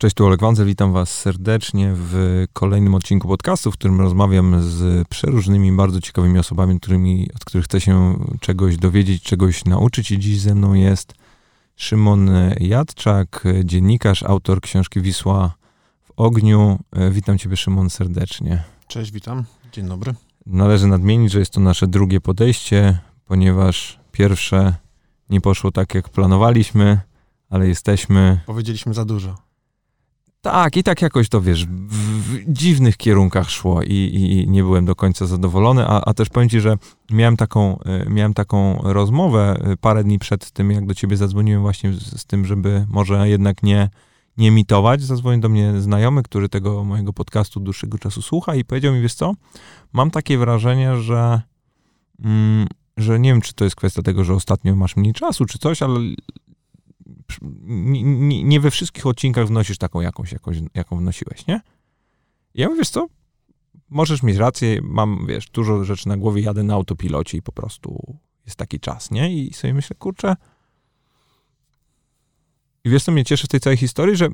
Cześć, tu Olek Wanzel, witam was serdecznie w kolejnym odcinku podcastu, w którym rozmawiam z przeróżnymi, bardzo ciekawymi osobami, którymi, od których chcę się czegoś dowiedzieć, czegoś nauczyć i dziś ze mną jest Szymon Jadczak, dziennikarz, autor książki Wisła w ogniu. Witam ciebie Szymon serdecznie. Cześć, witam. Dzień dobry. Należy nadmienić, że jest to nasze drugie podejście, ponieważ pierwsze nie poszło tak, jak planowaliśmy, ale jesteśmy... Powiedzieliśmy za dużo. Tak, i tak jakoś to wiesz, w, dziwnych kierunkach szło i, i, nie byłem do końca zadowolony, a, a też powiem ci, że miałem taką, y, miałem taką rozmowę y, parę dni przed tym, jak do ciebie zadzwoniłem właśnie z, z tym, żeby może jednak nie, nie emitować. Zadzwonił do mnie znajomy, który tego mojego podcastu dłuższego czasu słucha i powiedział mi, wiesz co, mam takie wrażenie, że, mm, że nie wiem, czy to jest kwestia tego, że ostatnio masz mniej czasu, czy coś, ale nie, nie, we wszystkich odcinkach wnosisz taką jakąś, jakąś, jaką wnosiłeś, nie? I ja mówię, wiesz co, możesz mieć rację, mam, wiesz, dużo rzeczy na głowie, jadę na autopilocie i po prostu jest taki czas, nie? I sobie myślę, kurczę, i wiesz, co mnie cieszy w tej całej historii, że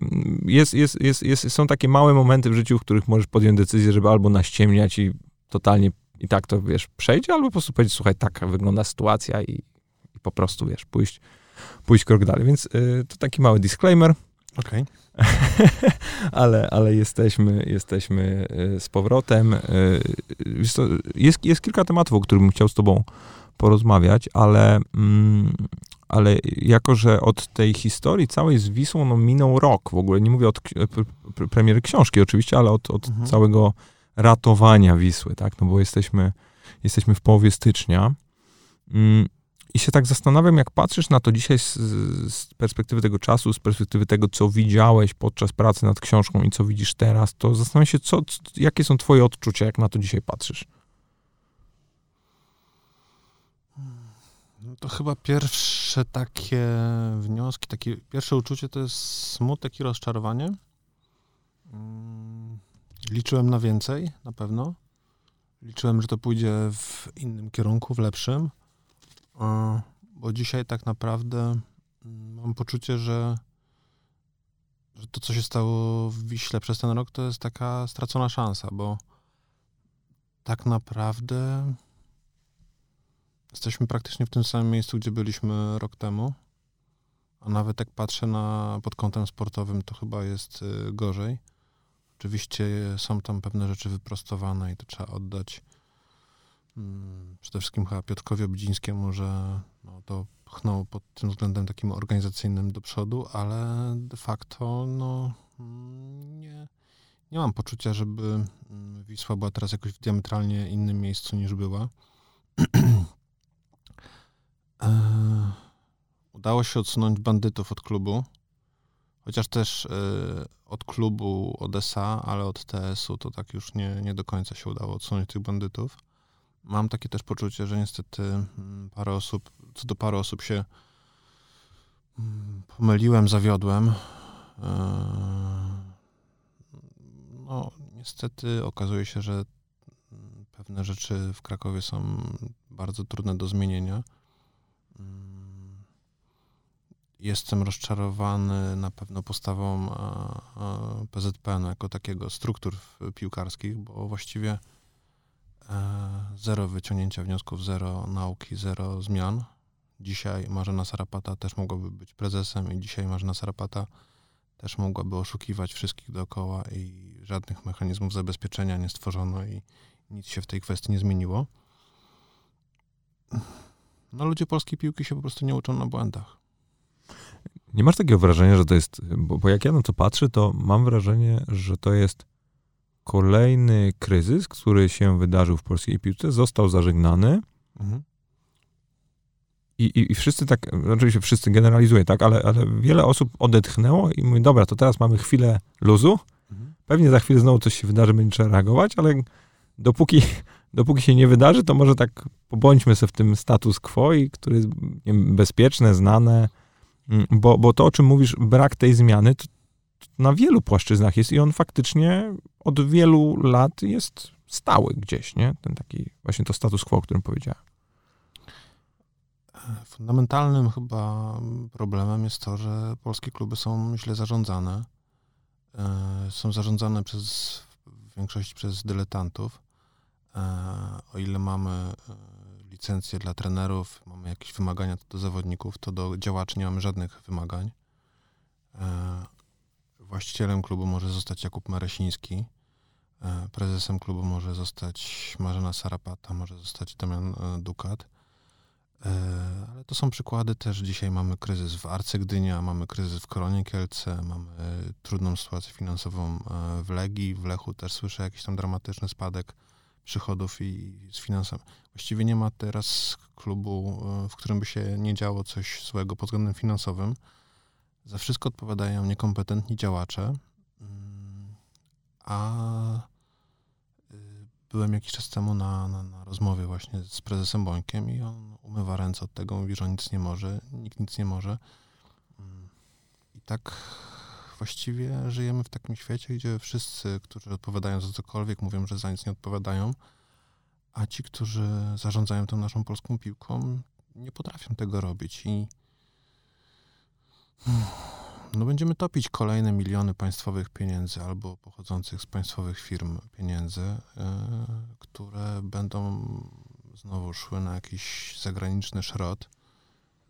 jest, jest, jest, jest, są takie małe momenty w życiu, w których możesz podjąć decyzję, żeby albo naściemniać i totalnie i tak to, wiesz, przejdzie, albo po prostu powiedzieć, słuchaj, taka wygląda sytuacja i, i po prostu, wiesz, pójść, pójść krok dalej. Więc y, to taki mały disclaimer. Okej. Okay. ale, ale jesteśmy, jesteśmy y, z powrotem. Y, jest, jest kilka tematów, o których bym chciał z tobą porozmawiać, ale, mm, ale jako, że od tej historii całej z Wisłą no, minął rok, w ogóle nie mówię od premiery książki oczywiście, ale od, od mhm. całego ratowania Wisły, tak, no bo jesteśmy, jesteśmy w połowie stycznia. Mm, i się tak zastanawiam, jak patrzysz na to dzisiaj z, z, perspektywy tego czasu, z perspektywy tego, co widziałeś podczas pracy nad książką i co widzisz teraz, to zastanawiam się, co, jakie są twoje odczucia, jak na to dzisiaj patrzysz? No to chyba pierwsze takie wnioski, takie pierwsze uczucie to jest smutek i rozczarowanie. Mm, liczyłem na więcej, na pewno. Liczyłem, że to pójdzie w innym kierunku, w lepszym bo dzisiaj tak naprawdę mm, mam poczucie, że, że to, co się stało w Wiśle przez ten rok, to jest taka stracona szansa, bo tak naprawdę jesteśmy praktycznie w tym samym miejscu, gdzie byliśmy rok temu. A nawet jak patrzę na pod kątem sportowym, to chyba jest y, gorzej. Oczywiście są tam pewne rzeczy wyprostowane i to trzeba oddać przede wszystkim chyba Piotrkowi Obidzińskiemu, że no, to pchnął pod tym względem takim organizacyjnym do przodu, ale de facto no, mm, nie, nie mam poczucia, żeby mm, Wisła była teraz jakoś w diametralnie innym miejscu niż była. e, udało się odsunąć bandytów od klubu, chociaż też e, od klubu Odessa, ale od TS-u to tak już nie, nie do końca się udało odsunąć tych bandytów mam takie też poczucie, że niestety mm, parę osób, co do paru osób się mm, pomyliłem, zawiodłem. E, no, niestety okazuje się, że mm, pewne rzeczy w Krakowie są bardzo trudne do zmienienia. Jestem rozczarowany na pewno postawą PZPN jako takiego struktur piłkarskich, bo właściwie zero wyciągnięcia wniosków, zero nauki, zero zmian. Dzisiaj Marzena Sarapata też mogłaby być prezesem i dzisiaj Marzena Sarapata też mogłaby oszukiwać wszystkich dookoła i żadnych mechanizmów zabezpieczenia nie stworzono i nic się w tej kwestii nie zmieniło. No ludzie polskiej piłki się po prostu nie uczą na błędach. Nie masz takiego wrażenia, że to jest, bo, bo jak ja na to patrzę, to mam wrażenie, że to jest kolejny kryzys, który się wydarzył w polskiej piłce, został zażegnany. Mhm. I, i, I, wszyscy tak, oczywiście wszyscy generalizuję, tak, ale, ale wiele osób odetchnęło i mówi, dobra, to teraz mamy chwilę luzu, mhm. pewnie za chwilę znowu coś się wydarzy, będzie trzeba reagować, ale dopóki, dopóki się nie wydarzy, to może tak pobądźmy sobie w tym status quo, i, który jest wiem, bezpieczne, znane, mm, bo, bo to, o czym mówisz, brak tej zmiany, to, na wielu płaszczyznach jest i on faktycznie od wielu lat jest stały gdzieś, nie? Ten taki, właśnie to status quo, o którym powiedziałem. Fundamentalnym chyba problemem jest to, że polskie kluby są źle zarządzane. e, są zarządzane przez, w większości przez dyletantów. E, o ile mamy e, licencję dla trenerów, mamy jakieś wymagania do zawodników, to do działaczy nie mamy żadnych wymagań. Właścicielem klubu może zostać Jakub Maresiński, prezesem klubu może zostać Marzena Sarapata, może zostać Damian Dukat. E, ale to są przykłady też. Dzisiaj mamy kryzys w Arce Gdynia, mamy kryzys w Koronie Kielce, mamy trudną sytuację finansową e, w Legii, w Lechu też słyszę jakiś tam dramatyczny spadek przychodów i z finansami. Właściwie nie ma teraz klubu, e, w którym by się nie działo coś złego pod względem finansowym. Za wszystko odpowiadają niekompetentni działacze, mm, a byłem jakiś czas temu na, na, na, rozmowie właśnie z prezesem Bońkiem i on umywa ręce od tego, mówi, że on nic nie może, nikt nic nie może. Mm. I tak właściwie żyjemy w takim świecie, gdzie wszyscy, którzy odpowiadają za cokolwiek, mówią, że za nic nie odpowiadają, a ci, którzy zarządzają tą naszą polską piłką, nie potrafią tego robić i no będziemy topić kolejne miliony państwowych pieniędzy albo pochodzących z państwowych firm pieniędzy, e, które będą znowu szły na jakiś zagraniczny szrot,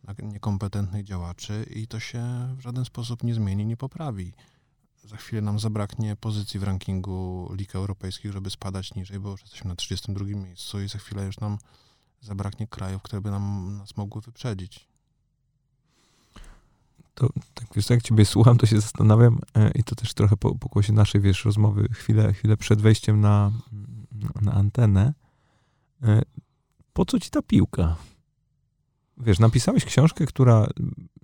na niekompetentnych działaczy i to się w żaden sposób nie zmieni, nie poprawi. Za chwilę nam zabraknie pozycji w rankingu lig europejskich, żeby spadać niżej, bo już jesteśmy na 32 miejscu i za chwilę już nam zabraknie krajów, które by nam, nas mogły wyprzedzić to tak wiesz, jak ciebie słucham, to się zastanawiam e, i to też trochę po pokłosie naszej, wiesz, rozmowy chwilę, chwilę przed wejściem na, na antenę. E, po co ci ta piłka? Wiesz, napisałeś książkę, która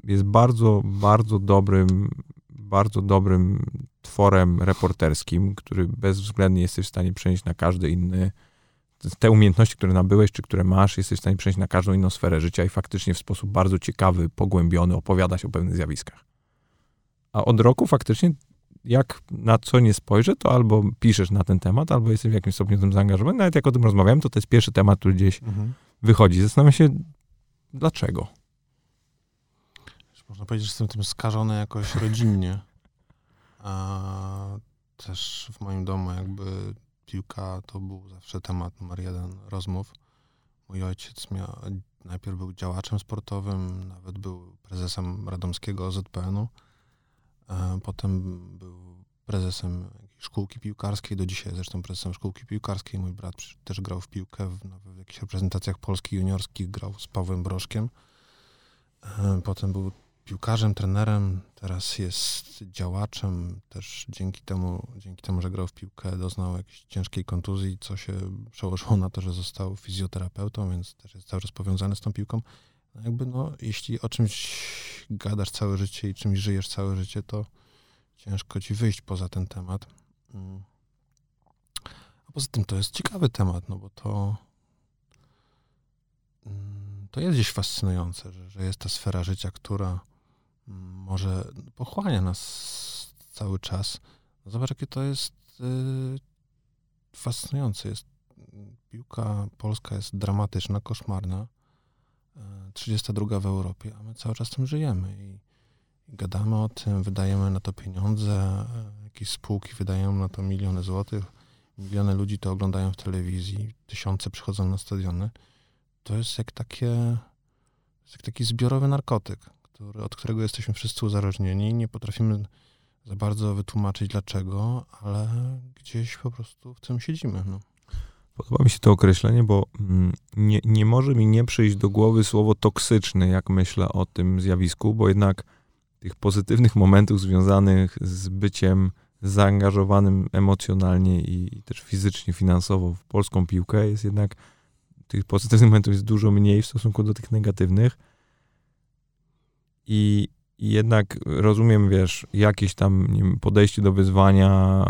jest bardzo, bardzo dobrym, bardzo dobrym tworem reporterskim, który bezwzględnie jesteś w stanie przenieść na każdy inny te umiejętności, które nabyłeś, czy które masz, jesteś w stanie przejść na każdą inną sferę życia i faktycznie w sposób bardzo ciekawy, pogłębiony opowiadać o pewnych zjawiskach. A od roku faktycznie, jak na co nie spojrzę, to albo piszesz na ten temat, albo jesteś w jakimś stopniu tym zaangażowany. Nawet jak o tym rozmawiam, to to jest pierwszy temat, który gdzieś mhm. wychodzi. Zastanawiam się, dlaczego. Można powiedzieć, że jestem tym skażony jakoś rodzinnie. A też w moim domu jakby piłka to był zawsze temat numer jeden rozmów. Mój ojciec miał, najpierw był działaczem sportowym, nawet był prezesem radomskiego OZPN-u. E, potem był prezesem szkółki piłkarskiej, do dzisiaj zresztą prezesem szkółki piłkarskiej. Mój brat też grał w piłkę, w, w jakichś reprezentacjach polskich juniorskich grał z Pawłem Broszkiem. E, potem był piłkarzem, trenerem, teraz jest działaczem. Też dzięki temu, dzięki temu, że grał w piłkę, doznał jakiejś ciężkiej kontuzji, co się przełożyło na to, że został fizjoterapeutą, więc też jest cały czas powiązany z tą piłką. No jakby, no, jeśli o czymś gadasz całe życie i czymś żyjesz całe życie, to ciężko ci wyjść poza ten temat. Mm. A poza tym to jest ciekawy temat, no bo to mm, to jest gdzieś fascynujące, że, że jest ta sfera życia, która może pochłania nas cały czas. No zobacz, jakie to jest y, fascynujące. Jest, piłka polska jest dramatyczna, koszmarna. 32 y, w Europie, a my cały czas tym żyjemy i, i gadamy o tym, wydajemy na to pieniądze, y, jakieś spółki wydają na to miliony złotych, miliony ludzi to oglądają w telewizji, tysiące przychodzą na stadiony. To jest jak takie, jak taki zbiorowy narkotyk który, od którego jesteśmy wszyscy uzależnieni. Nie potrafimy za bardzo wytłumaczyć dlaczego, ale gdzieś po prostu w tym siedzimy. No. Podoba mi się to określenie, bo mm, nie, nie może mi nie przyjść do głowy słowo toksyczny, jak myślę o tym zjawisku, bo jednak tych pozytywnych momentów związanych z byciem zaangażowanym emocjonalnie i też fizycznie, finansowo w polską piłkę jest jednak tych pozytywnych momentów jest dużo mniej w stosunku do tych negatywnych. I, i jednak rozumiem, wiesz, jakieś tam wiem, podejście do wyzwania,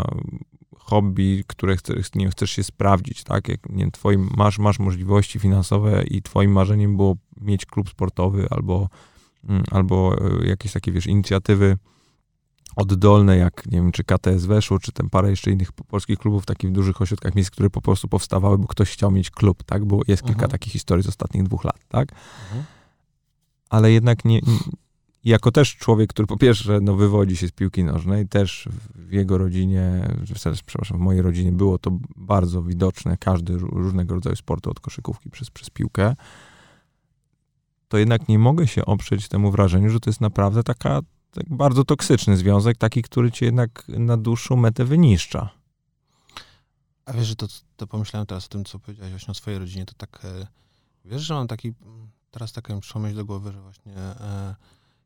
hobby, które chcesz, nie chcesz się sprawdzić, tak? Jak nie, twoim, masz, masz możliwości finansowe i twoim marzeniem było mieć klub sportowy albo, mm, albo e, jakieś takie, wiesz, inicjatywy oddolne, jak nie wiem, czy KTS weszło, czy ten parę jeszcze innych polskich klubów w takich dużych ośrodkach miejskich, które po prostu powstawały, bo ktoś chciał mieć klub, tak? Bo jest kilka mhm. takich historii z ostatnich dwóch lat, tak? Mhm. Ale jednak nie, jako też człowiek, który po pierwsze no, wywodzi się z piłki nożnej, też w jego rodzinie, przepraszam, w mojej rodzinie było to bardzo widoczne, każdy różnego rodzaju sportu, od koszykówki przez, przez piłkę, to jednak nie mogę się oprzeć temu wrażeniu, że to jest naprawdę taka tak bardzo toksyczny związek, taki, który cię jednak na dłuższą metę wyniszcza. A wiesz, że to, to pomyślałem teraz o tym, co powiedziałeś właśnie o swojej rodzinie, to tak, e, wiesz, że mam taki, teraz taką przyszło do głowy, że właśnie e,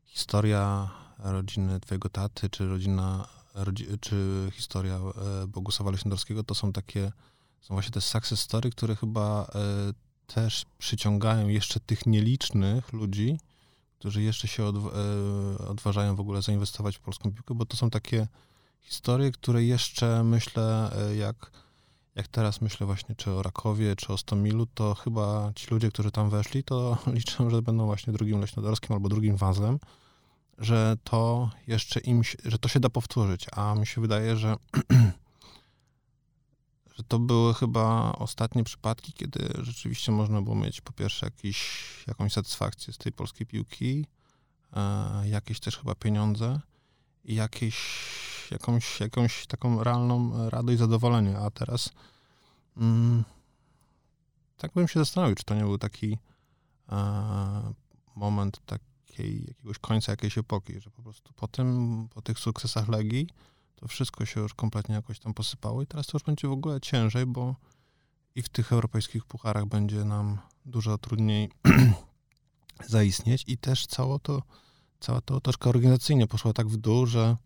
historia rodziny twojego taty, czy rodzina, rodzi, czy historia e, Bogusława Leśnodorskiego, to są takie, są właśnie te success story, które chyba e, też przyciągają jeszcze tych nielicznych ludzi, którzy jeszcze się e, odważają w ogóle zainwestować w polską piłkę, bo to są takie historie, które jeszcze myślę, jak, jak teraz myślę właśnie czy o Rakowie, czy o Stomilu, to chyba ci ludzie, którzy tam weszli, to liczę, że będą właśnie drugim Leśnodorskim albo drugim Wazlem, że to jeszcze im, że to się da powtórzyć, a mi się wydaje, że że to były chyba ostatnie przypadki, kiedy rzeczywiście można było mieć po pierwsze jakiś, jakąś satysfakcję z tej polskiej piłki, e, jakieś też chyba pieniądze i jakieś, jakąś, jakąś taką realną radość i zadowolenie. A teraz mm, tak bym się zastanowił, czy to nie był taki e, moment takiej, jakiegoś końca jakiejś epoki, że po prostu po tym, po tych sukcesach Legii to wszystko się już kompletnie jakoś tam posypało i teraz to już będzie w ogóle ciężej, bo i w tych europejskich pucharach będzie nam dużo trudniej zaistnieć i też cało to, cała to otoczka organizacyjnie poszła tak w dół, że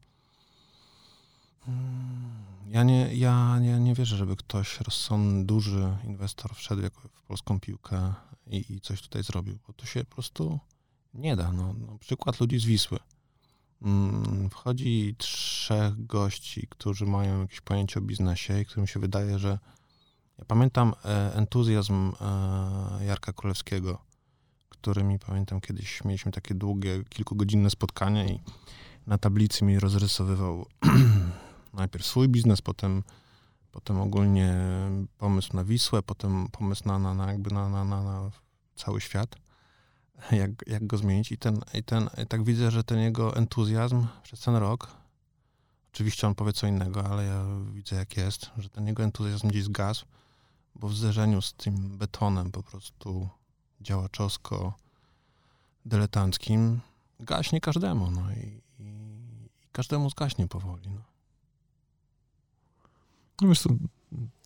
ja nie, ja nie, nie wierzę, żeby ktoś rozsądny, duży inwestor wszedł w polską piłkę i, i coś tutaj zrobił, bo to się po prostu nie da. No, no przykład ludzi z Wisły. Mm, wchodzi trzech gości, którzy mają jakieś pojęcie o biznesie i którym się wydaje, że ja pamiętam e, entuzjazm e, Jarka Królewskiego, którymi pamiętam kiedyś mieliśmy takie długie, kilkugodzinne spotkanie i na tablicy mi rozrysowywał najpierw swój biznes, potem, potem ogólnie pomysł na Wisłę, potem pomysł na, na, na jakby na, na, na, na cały świat jak, jak go zmienić. I, ten, i ten, i tak widzę, że ten jego entuzjazm przez ten rok, oczywiście on powie co innego, ale ja widzę jak jest, że ten jego entuzjazm gdzieś zgasł, bo w zderzeniu z tym betonem po prostu działaczowsko dyletanckim gaśnie każdemu, no i, i, i każdemu zgaśnie powoli, no. No wiesz,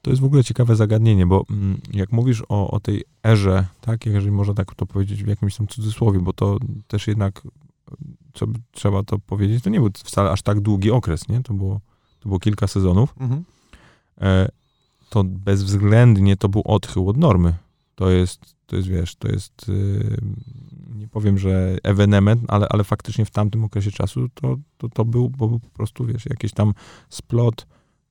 to jest w ogóle ciekawe zagadnienie, bo mm, jak mówisz o, o tej erze, tak, jeżeli można tak to powiedzieć w jakimś tam cudzysłowie, bo to też jednak, co trzeba to powiedzieć, to nie był wcale aż tak długi okres, nie? To było, to było kilka sezonów. Mhm. E, to bezwzględnie to był odchył od normy. To jest, to jest wiesz, to jest, yy, nie powiem, że ewenement, ale, ale faktycznie w tamtym okresie czasu to, to, to był, bo był po prostu, wiesz, jakiś tam splot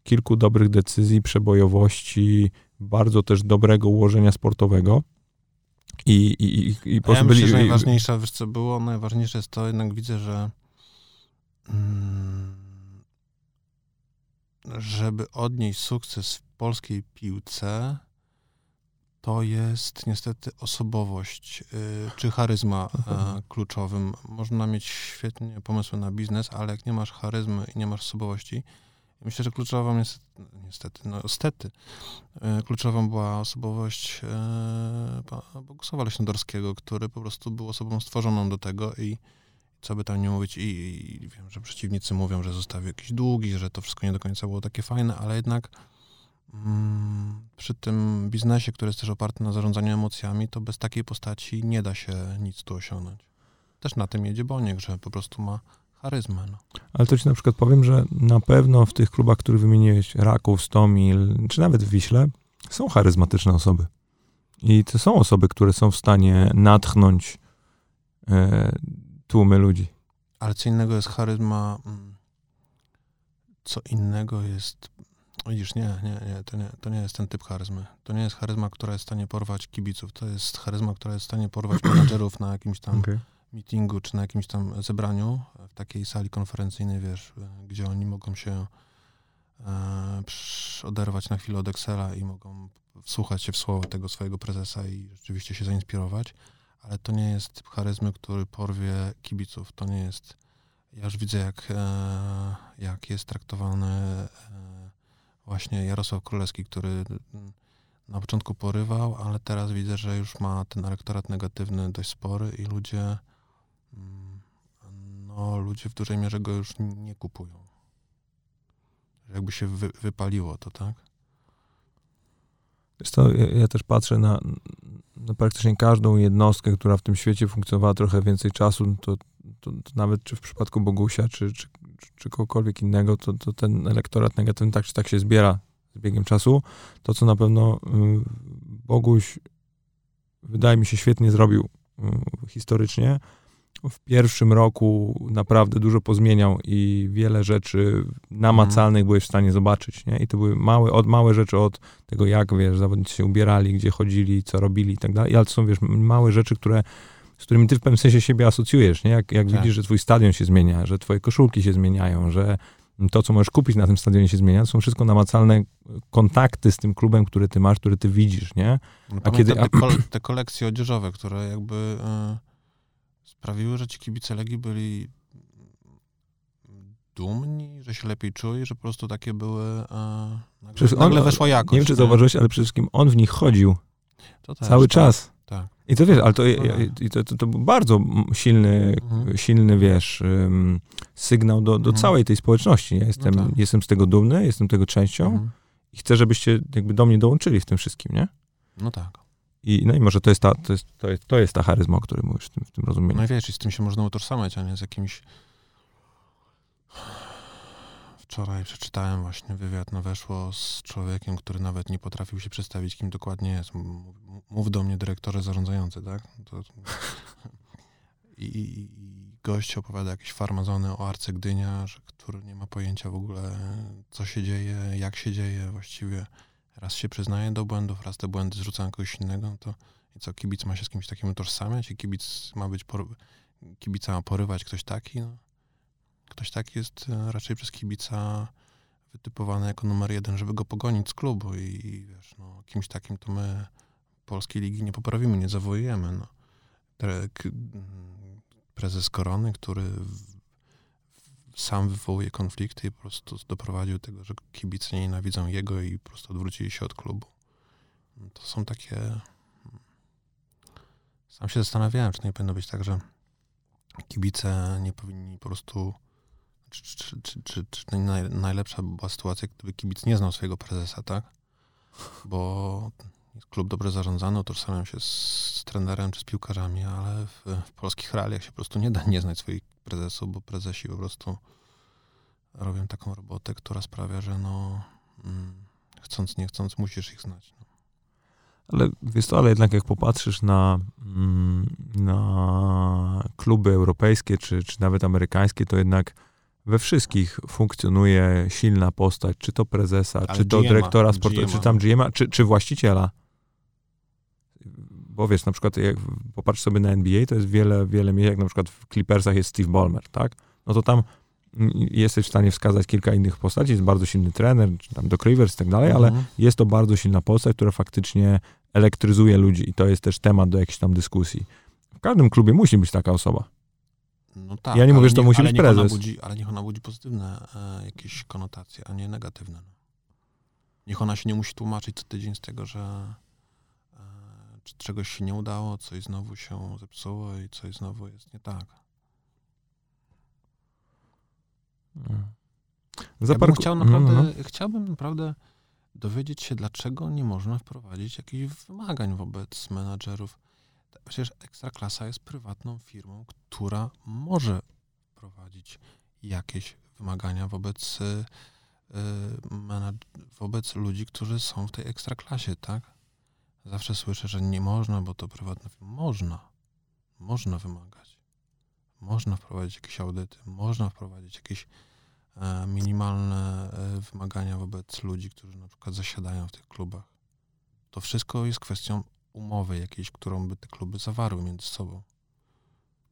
kilku dobrych decyzji, przebojowości, bardzo też dobrego ułożenia sportowego. I, i, i, i ja myślę, byli, że najważniejsze, wiesz co było, najważniejsze jest to, jednak widzę, że mm, żeby odnieść sukces w polskiej piłce, to jest niestety osobowość y, czy charyzma y, kluczowym. Można mieć świetnie pomysły na biznes, ale jak nie masz charyzmy i nie masz osobowości, Myślę, że kluczową jest, niestety, no stety, e, kluczową była osobowość e, Bogusława Leśnodorskiego, który po prostu był osobą stworzoną do tego i co by tam nie mówić, i, i wiem, że przeciwnicy mówią, że zostawił jakieś długi, że to wszystko nie do końca było takie fajne, ale jednak mm, przy tym biznesie, który jest też oparty na zarządzaniu emocjami, to bez takiej postaci nie da się nic tu osiągnąć. Też na tym jedzie Boniek, że po prostu ma charyzmę. No. Ale to ci na przykład powiem, że na pewno w tych klubach, które wymieniłeś, Raków, Stomil, czy nawet w Wiśle, są charyzmatyczne osoby. I to są osoby, które są w stanie natchnąć e, tłumy ludzi. Ale co innego jest charyzma, mm, co innego jest Widzisz, nie, nie, nie, to nie, to nie jest ten typ charyzmy. To nie jest charyzma, która jest w stanie porwać kibiców. To jest charyzma, która jest w stanie porwać menadżerów na jakimś tam okay meetingu czy na jakimś tam zebraniu w takiej sali konferencyjnej, wiesz, gdzie oni mogą się e, oderwać na chwilę od Excela i mogą wsłuchać się w słowa tego swojego prezesa i rzeczywiście się zainspirować. ale to nie jest typ charyzmy, który porwie kibiców. To nie jest. Ja już widzę, jak, e, jak jest traktowany e, właśnie Jarosław Królewski, który na początku porywał, ale teraz widzę, że już ma ten elektorat negatywny dość spory i ludzie, no, ludzie w dużej mierze go już nie kupują. Jakby się wy, wypaliło to, tak? to, ja, ja, też patrzę na, na, praktycznie każdą jednostkę, która w tym świecie funkcjonowała trochę więcej czasu, to, to, to nawet czy w przypadku Bogusia, czy, czy, czy kogokolwiek innego, to, to ten elektorat negatywny tak czy tak się zbiera z biegiem czasu. To, co na pewno y, Boguś wydaje mi się świetnie zrobił y, historycznie, w pierwszym roku naprawdę dużo pozmieniał i wiele rzeczy namacalnych mm. byłeś w stanie zobaczyć, nie? I to były małe, od, małe rzeczy od tego, jak, wiesz, zawodnicy się ubierali, gdzie chodzili, co robili i tak dalej, ale to są, wiesz, małe rzeczy, które, z którymi ty w pewnym sensie siebie asocjujesz, nie? Jak, jak tak. widzisz, że twój stadion się zmienia, że twoje koszulki się zmieniają, że to, co możesz kupić na tym stadionie się zmienia, to są wszystko namacalne kontakty z tym klubem, który ty masz, który ty widzisz, nie? No, a kiedy... Te, kole, te kolekcje odzieżowe, które jakby... Yy sprawiły, że ci kibice Legii byli dumni, że się lepiej czuli, że po prostu takie były... E, nagle, on, weszła jakość. Nie wiem, czy zauważyłeś, ale przede wszystkim on w nich chodził. Też, cały tak, czas. Tak. I to wiesz, ale to, no to, to, to, był bardzo silny, mhm. silny wiesz, um, sygnał do, do mhm. całej tej społeczności. Ja jestem, no tak. jestem z tego dumny, jestem tego częścią mhm. i chcę, żebyście jakby do mnie dołączyli w tym wszystkim, nie? No tak. I, no i może to jest ta, to jest, to jest, to jest ta charyzma, o której mówisz w tym, w tym rozumieniu. No wiesz, i z tym się można utożsamiać, a nie z jakimś... Wczoraj przeczytałem właśnie wywiad na Weszło z człowiekiem, który nawet nie potrafił się przedstawić, kim dokładnie jest. Mów do mnie dyrektorze zarządzający, tak? To... I, I, gość opowiada jakieś farmazony o Arce Gdynia, że, który nie ma pojęcia w ogóle, co się dzieje, jak się dzieje właściwie raz się przyznaje do błędów, raz te błędy zrzuca na kogoś innego, to i co, kibic ma się z kimś takim utożsamiać i kibic ma być, kibica ma porywać ktoś taki, no. Ktoś taki jest e, raczej przez kibica wytypowany jako numer jeden, żeby go pogonić z klubu i wiesz, no, kimś takim to my polskiej ligi nie poprawimy, nie zawołujemy, no. Prezes Korony, który sam wywołuje konflikty i po prostu doprowadził do tego, że kibice nienawidzą jego i po prostu odwrócili się od klubu. To są takie... Hmm, sam się zastanawiałem, czy nie powinno być tak, że kibice nie powinni po prostu... Czy, czy, czy, czy, czy najlepsza była sytuacja, gdyby kibic nie znał swojego prezesa, tak? Bo jest klub dobrze zarządzany, utożsamiam się z trenerem czy z piłkarzami, ale w, w polskich realiach się po prostu nie da nie znać swoich prezesów, bo prezesi po prostu robią taką robotę, która sprawia, że no mm, chcąc, nie chcąc, musisz ich znać. No. Ale wiesz to, ale jednak jak popatrzysz na, mm, na kluby europejskie, czy, czy nawet amerykańskie, to jednak we wszystkich funkcjonuje silna postać, czy to prezesa, ale czy to dyrektora sportu, czy tam GM, czy, czy właściciela bo wiesz, na przykład jak popatrz sobie na NBA, to jest wiele, wiele miejsc, jak na przykład w Clippersach jest Steve Ballmer, tak? No to tam jesteś w stanie wskazać kilka innych postaci, jest bardzo silny trener, czy tam Doc Rivers i tak dalej, ale mhm. jest to bardzo silna postać, która faktycznie elektryzuje ludzi i to jest też temat do jakiejś tam dyskusji. W każdym klubie musi być taka osoba. No tak, ja nie mówię, że to musi być prezes. Budzi, ale niech ona budzi pozytywne e, jakieś konotacje, a nie negatywne. No. Niech ona się nie musi tłumaczyć co tydzień z tego, że czegoś się nie udało, coś znowu się zepsuło i coś znowu jest nie tak. Hmm. Ja bym chciał naprawdę, no, no. chciałbym naprawdę dowiedzieć się, dlaczego nie można wprowadzić jakichś wymagań wobec menadżerów. Przecież Ekstraklasa jest prywatną firmą, która może wprowadzić jakieś wymagania wobec, y, y, wobec ludzi, którzy są w tej ekstraklasie, tak? Zawsze słyszę, że nie można, bo to prywatna firma. Można. Można wymagać. Można wprowadzić jakieś audyty, można wprowadzić jakieś e, minimalne e, wymagania wobec ludzi, którzy na przykład zasiadają w tych klubach. To wszystko jest kwestią umowy jakiejś, którą by te kluby zawarły między sobą.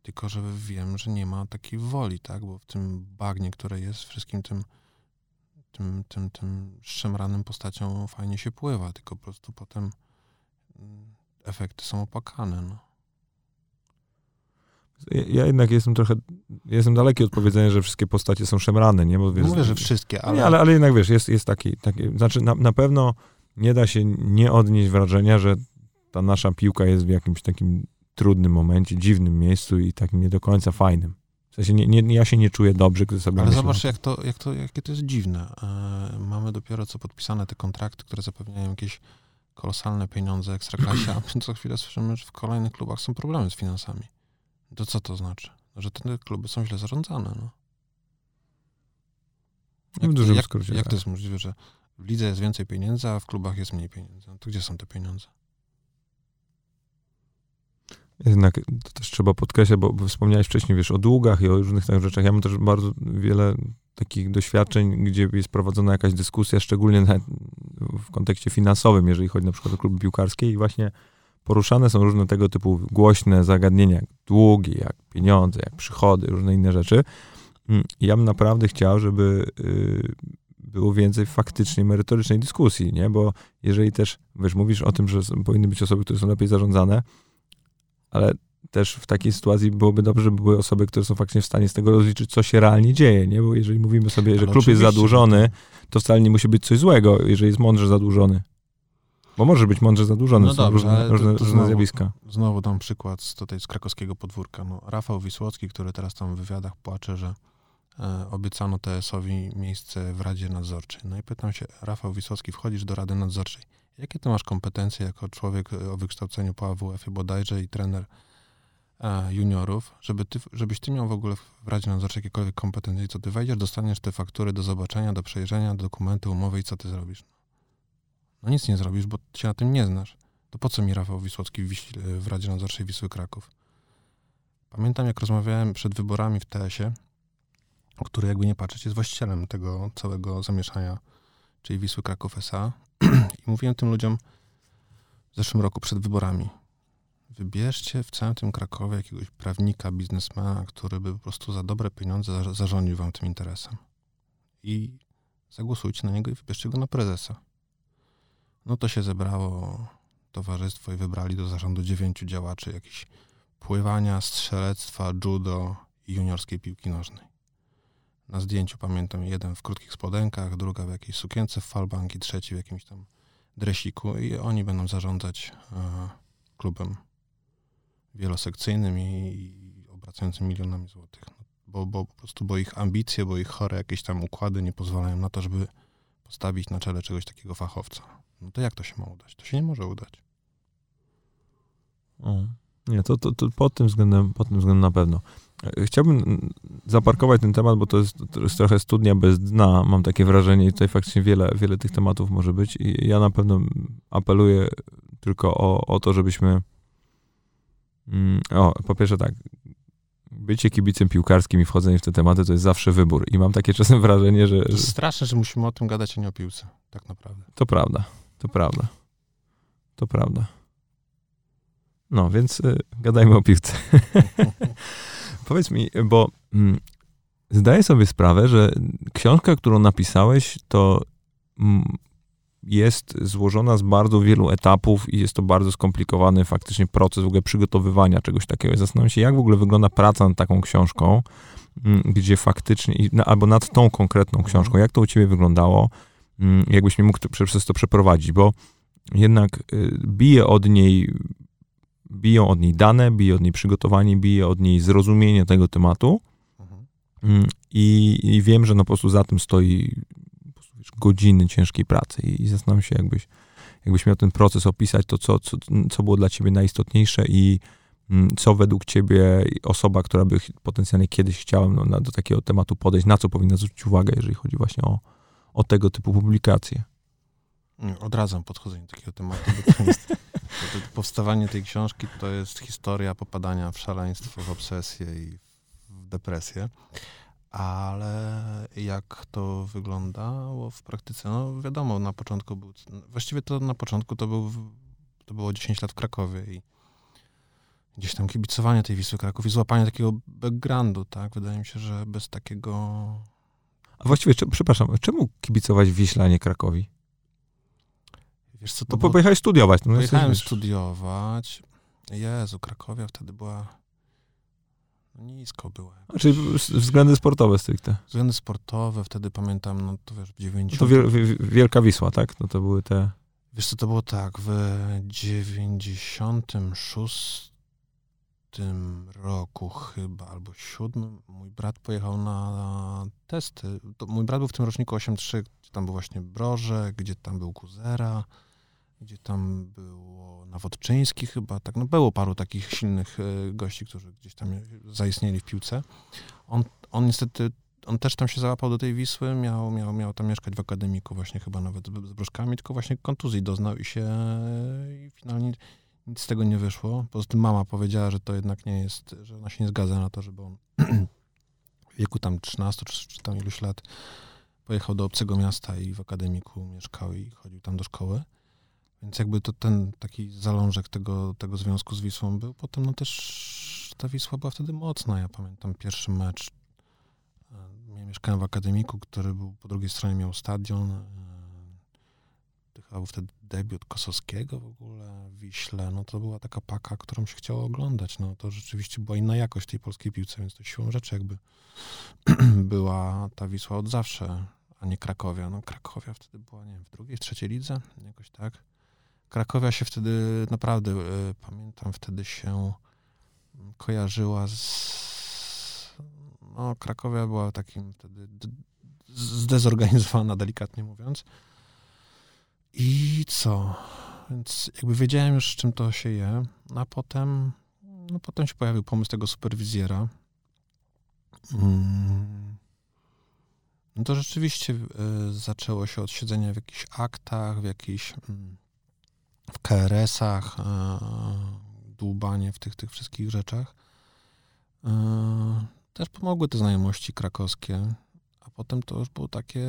Tylko, że wiem, że nie ma takiej woli, tak? Bo w tym bagnie, które jest, wszystkim tym, tym, tym, tym szemranym postacią fajnie się pływa, tylko po prostu potem efekty są opłakane. No. Ja, ja jednak jestem trochę, jestem daleki od powiedzenia, że wszystkie postacie są szemrane, nie? Bo, wiesz, Mówię, że wszystkie, ale... Nie, ale, ale jednak, wiesz, jest, jest taki, taki znaczy na, na pewno nie da się nie odnieść wrażenia, że ta nasza piłka jest w jakimś takim trudnym momencie, dziwnym miejscu i takim nie do końca fajnym. W sensie nie, nie, ja się nie czuję dobrze, gdy sobie Ale myślę, zobacz, jak to, jak to, jakie to jest dziwne. E, mamy dopiero co podpisane te kontrakty, które zapewniają jakieś kolosalne pieniądze ekstraklasie, a my co chwilę słyszymy, że w kolejnych klubach są problemy z finansami. To co to znaczy? Że te kluby są źle zarządzane. No. Jak, w dużym jak, skrócie, jak tak. to jest możliwe, że w lidze jest więcej pieniędzy, a w klubach jest mniej pieniędzy? No to gdzie są te pieniądze? Jednak to też trzeba podkreślać, bo, wspomniałeś wcześniej, wiesz, o długach i o różnych takich rzeczach. Ja mam też bardzo wiele takich doświadczeń, gdzie jest prowadzona jakaś dyskusja, szczególnie w kontekście finansowym, jeżeli chodzi na przykład o kluby piłkarskie i właśnie poruszane są różne tego typu głośne zagadnienia, jak długi, jak pieniądze, jak przychody, różne inne rzeczy. Mm, ja bym naprawdę chciał, żeby y, było więcej faktycznie merytorycznej dyskusji, nie? Bo jeżeli też, wiesz, mówisz o tym, że powinny być osoby, które są lepiej zarządzane, ale też w takiej sytuacji byłoby dobrze, żeby były osoby, które są faktycznie w stanie z tego rozliczyć, co się realnie dzieje, nie? Bo jeżeli mówimy sobie, że klub jest zadłużony, to wcale nie musi być coś złego, jeżeli jest mądrze zadłużony. Bo może być mądrze zadłużony, no są dobrze, różne, różne, to, to różne znowu, zjawiska. Znowu dam przykład z, tutaj z krakowskiego podwórka. No, Rafał Wisłocki, który teraz tam w wywiadach płacze, że e, obiecano TS-owi miejsce w Radzie Nadzorczej. No i pytam się, Rafał Wisłocki, wchodzisz do Rady Nadzorczej. Jakie ty masz kompetencje jako człowiek o wykształceniu po AWF-ie bodajże i trener e, juniorów, żeby ty, żebyś ty miał w ogóle w Radzie Nadzorczej jakiekolwiek kompetencje, co ty wejdziesz, dostaniesz te faktury do zobaczenia, do przejrzenia, dokumenty, umowy i co ty zrobisz? No nic nie zrobisz, bo się na tym nie znasz. To po co mi Rafał Wisłocki w, w Radzie Nadzorczej Wisły Kraków? Pamiętam, jak rozmawiałem przed wyborami w TS-ie, który jakby nie patrzeć jest właścicielem tego całego zamieszania, czyli Wisły Kraków S.A. I mówiłem tym ludziom w zeszłym roku przed wyborami, wybierzcie w całym tym Krakowie jakiegoś prawnika, biznesmena, który by po prostu za dobre pieniądze zarządził wam tym interesem. I zagłosujcie na niego i wybierzcie go na prezesa. No to się zebrało towarzystwo i wybrali do zarządu dziewięciu działaczy jakichś pływania, strzelectwa, judo i juniorskiej piłki nożnej. Na zdjęciu pamiętam jeden w krótkich spodenkach, druga w jakiejś sukience w falbank i trzeci w jakimś tam dresiku i oni będą zarządzać e, klubem wielosekcyjnym i, obracającym milionami złotych. No, bo, bo po prostu, bo ich ambicje, bo ich chore jakieś tam układy nie pozwalają na to, żeby postawić na czele czegoś takiego fachowca. No to jak to się ma udać? To się nie może udać. Nie, to, to, to pod, tym względem, pod tym względem na pewno. Chciałbym zaparkować ten temat, bo to jest, to jest trochę studnia bez dna, mam takie wrażenie i tutaj faktycznie wiele, wiele tych tematów może być i ja na pewno apeluję tylko o, o to, żebyśmy o, po pierwsze tak, bycie kibicem piłkarskim i wchodzenie w te tematy to jest zawsze wybór i mam takie czasem wrażenie, że... To jest straszne, że musimy o tym gadać, a nie o piłce, tak naprawdę. To prawda, to prawda, to prawda. No, więc y, gadajmy o piłce. Powiedz mi, bo mm, zdaję sobie sprawę, że książka, którą napisałeś, to mm, jest złożona z bardzo wielu etapów i jest to bardzo skomplikowany faktycznie proces w ogóle przygotowywania czegoś takiego. Zastanawiam się, jak w ogóle wygląda praca nad taką książką, mm, gdzie faktycznie, albo nad tą konkretną mhm. książką, jak to u ciebie wyglądało, mm, jakbyś mi mógł to, przez to przeprowadzić, bo jednak y, bije od niej biją od niej dane, bije od niej przygotowanie, bije od niej zrozumienie tego tematu. Mhm. Mm, I, I, wiem, że no po prostu za tym stoi godziny ciężkiej pracy. I, i zastanawiam się, jakbyś, jakbyś miał ten proces opisać, to co, co, co było dla ciebie najistotniejsze i mm, co według ciebie osoba, która by potencjalnie kiedyś chciała no, na, do takiego tematu podejść, na co powinna zwrócić uwagę, jeżeli chodzi właśnie o, o tego typu publikacje? Od razu podchodzenie do takiego tematu, to jest powstawanie tej książki to jest historia popadania w szaleństwo, w obsesję i w depresję. Ale jak to wyglądało w praktyce? No wiadomo, na początku był, właściwie to na początku to, był, to było 10 lat w Krakowie i gdzieś tam kibicowanie tej Wisły Kraków i złapanie takiego backgroundu, tak? Wydaje mi się, że bez takiego... A właściwie, przepraszam, czemu kibicować Wiśle, a nie Krakowi? Wiesz co, to Bo pojechałeś studiować. No pojechałem studiować. Jezu, Krakowia wtedy była... nisko było. A, czyli względy sportowe stricte. Względy sportowe, wtedy pamiętam, no to wiesz, w 90... No to wiel, Wielka Wisła, tak? No to były te... Wiesz co, to było tak, w 96 roku chyba, albo siódmym, mój brat pojechał na testy. To mój brat był w tym roczniku 8.3, gdzie tam był właśnie Broże, gdzie tam był Kuzera, gdzie tam było Nawodczyński chyba, tak, no było paru takich silnych e, gości, którzy gdzieś tam zaistnieli w piłce. On, on niestety, on też tam się załapał do tej Wisły, miał, miał, miał tam mieszkać w akademiku właśnie chyba nawet z, Brożkami, tylko właśnie kontuzji doznał i się i finalnie nic z tego nie wyszło. Poza tym mama powiedziała, że to jednak nie jest, że ona się nie zgadza na to, żeby on w wieku tam 13 czy, czy tam iluś lat pojechał do obcego miasta i w akademiku mieszkał i chodził tam do szkoły. Więc jakby to ten taki zalążek tego, tego związku z Wisłą był. Potem no też ta Wisła była wtedy mocna. Ja pamiętam pierwszy mecz. Ja e, mieszkałem w akademiku, który był po drugiej stronie miał stadion. E, chyba był wtedy debiut Kosowskiego w ogóle w Wiśle. No to była taka paka, którą się chciało oglądać. No to rzeczywiście była inna jakość tej polskiej piłce, więc to siłą rzeczy jakby była ta Wisła od zawsze, a nie Krakowia. No Krakowia wtedy była, nie wiem, w drugiej, w trzeciej lidze, jakoś tak. Krakowia się wtedy naprawdę, y, pamiętam, wtedy się kojarzyła z. No, Krakowia była takim wtedy zdezorganizowana, delikatnie mówiąc. I co? Więc jakby wiedziałem już, czym to się je, a potem, no potem się pojawił pomysł tego superwizjera. Mm. No to rzeczywiście y, zaczęło się od siedzenia w jakichś aktach, w jakichś mm, w KRS-ach, e, dłubanie w tych, tych wszystkich rzeczach. E, też pomogły te znajomości krakowskie, a potem to już było takie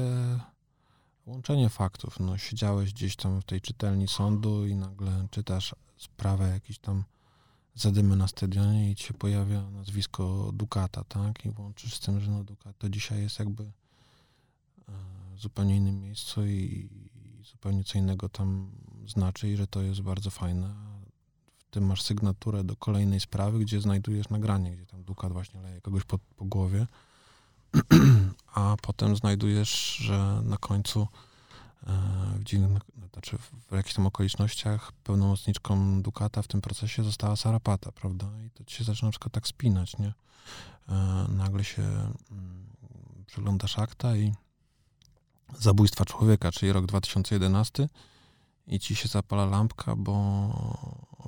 łączenie faktów. No, siedziałeś gdzieś tam w tej czytelni sądu i nagle czytasz sprawę jakiś tam zadymy na stadionie i ci się pojawia nazwisko Dukata, tak? I łączysz z tym, że no Dukat to dzisiaj jest jakby e, w zupełnie innym miejscu i, i zupełnie co innego tam znaczy i że to jest bardzo fajne. W tym masz sygnaturę do kolejnej sprawy, gdzie znajdujesz nagranie, gdzie tam Dukat właśnie leje kogoś po, po głowie, a potem znajdujesz, że na końcu e, w, dziwnych, znaczy w jakichś tam okolicznościach pełnomocniczką Dukata w tym procesie została Sarapata, prawda? I to ci się zaczyna na przykład tak spinać, nie? E, nagle się mm, przeglądasz akta i zabójstwa człowieka, czyli rok 2011 i ci się zapala lampka, bo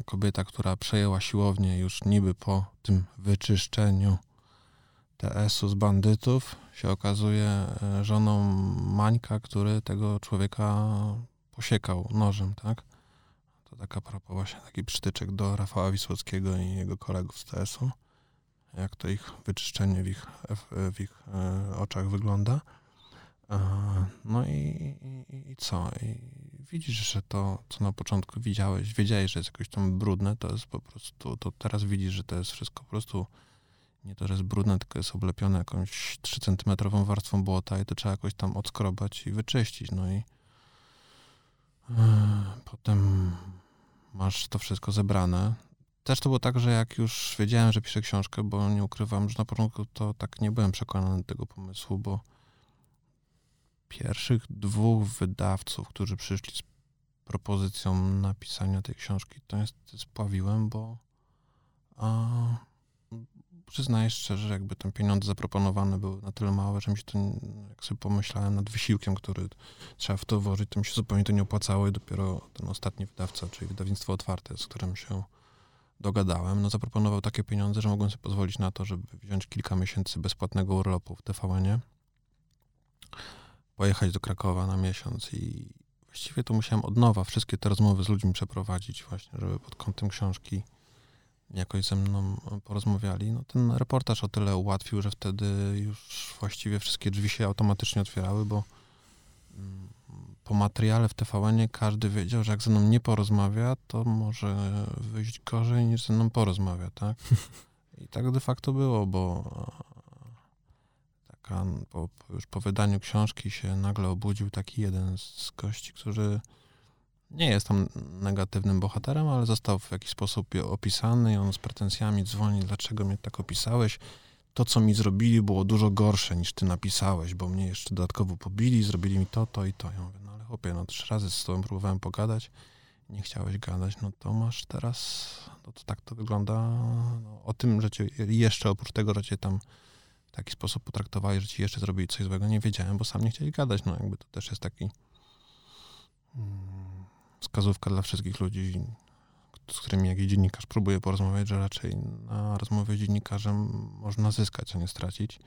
kobieta, która przejęła siłownię już niby po tym wyczyszczeniu TS-u z bandytów, się okazuje e, żoną Mańka, który tego człowieka posiekał nożem, tak? To taka propos właśnie taki przytyczek do Rafała Wisłockiego i jego kolegów z TS-u, jak to ich wyczyszczenie w ich, w ich e, oczach wygląda. E, no i, i, i co? I widzisz, że to, co na początku widziałeś, wiedziałeś, że jest jakoś tam brudne, to jest po prostu, to teraz widzisz, że to jest wszystko po prostu nie to, że jest brudne, tylko jest oblepione jakąś 3 centymetrową warstwą błota i to trzeba jakoś tam odskrobać i wyczyścić. No i yy, potem masz to wszystko zebrane. Też to było tak, że jak już wiedziałem, że piszę książkę, bo nie ukrywam, że na początku to tak nie byłem przekonany do tego pomysłu, bo pierwszych dwóch wydawców, którzy przyszli z propozycją napisania tej książki, to jest spławiłem, bo a, przyznaję szczerze, że jakby te pieniądze zaproponowane były na tyle małe, że mi się to, jak sobie pomyślałem nad wysiłkiem, który trzeba w to włożyć, to mi się zupełnie to nie opłacało i dopiero ten ostatni wydawca, czyli wydawnictwo otwarte, z którym się dogadałem, no zaproponował takie pieniądze, że mogłem sobie pozwolić na to, żeby wziąć kilka miesięcy bezpłatnego urlopu w tvn pojechać do Krakowa na miesiąc i właściwie to musiałem od nowa wszystkie te rozmowy z ludźmi przeprowadzić właśnie, żeby pod kątem książki jakoś ze mną porozmawiali. No, ten reportaż o tyle ułatwił, że wtedy już właściwie wszystkie drzwi się automatycznie otwierały, bo mm, po materiale w tvn każdy wiedział, że jak ze mną nie porozmawia, to może wyjść gorzej niż ze mną porozmawia, tak? I tak de facto było, bo po, już po wydaniu książki się nagle obudził taki jeden z gości, którzy nie jest tam negatywnym bohaterem, ale został w jakiś sposób opisany i on z pretensjami dzwoni, dlaczego mnie tak opisałeś. To, co mi zrobili, było dużo gorsze niż ty napisałeś, bo mnie jeszcze dodatkowo pobili, zrobili mi to, to i to. Ja mówię, no ale chłopie, no trzy razy z tobą próbowałem pogadać, nie chciałeś gadać, no to masz teraz, no to tak to wygląda. No, o tym, że cię jeszcze oprócz tego, że cię tam taki sposób potraktowali, że ci jeszcze zrobili coś złego, nie wiedziałem, bo sam nie chcieli gadać. No jakby to też jest taki mm, wskazówka dla wszystkich ludzi, z którymi jakiś dziennikarz próbuje porozmawiać, że raczej na rozmowie z dziennikarzem można zyskać, a nie stracić.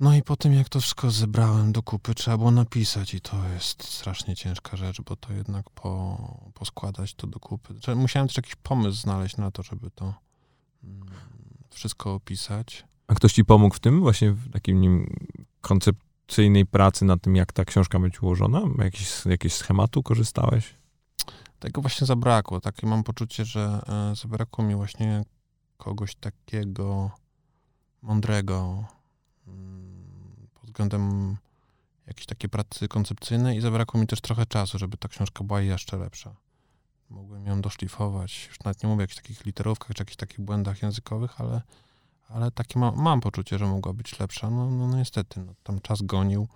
No i po tym, jak to wszystko zebrałem do kupy, trzeba było napisać i to jest strasznie ciężka rzecz, bo to jednak po, poskładać to do kupy. Musiałem też jakiś pomysł znaleźć na to, żeby to mm, wszystko opisać. A ktoś ci pomógł w tym, właśnie w takim nim koncepcyjnej pracy nad tym, jak ta książka być ułożona? Jakiś, jakieś schematu korzystałeś? Tego właśnie zabrakło. Takie mam poczucie, że e, zabrakło mi właśnie kogoś takiego mądrego mm, pod względem jakiejś takiej pracy koncepcyjnej i zabrakło mi też trochę czasu, żeby ta książka była jeszcze lepsza. Mogłem ją doszlifować, już nawet nie mówię o jakichś takich literówkach czy jakichś takich błędach językowych, ale, ale takie ma, mam poczucie, że mogła być lepsza. No, no, no niestety, no, tam czas gonił.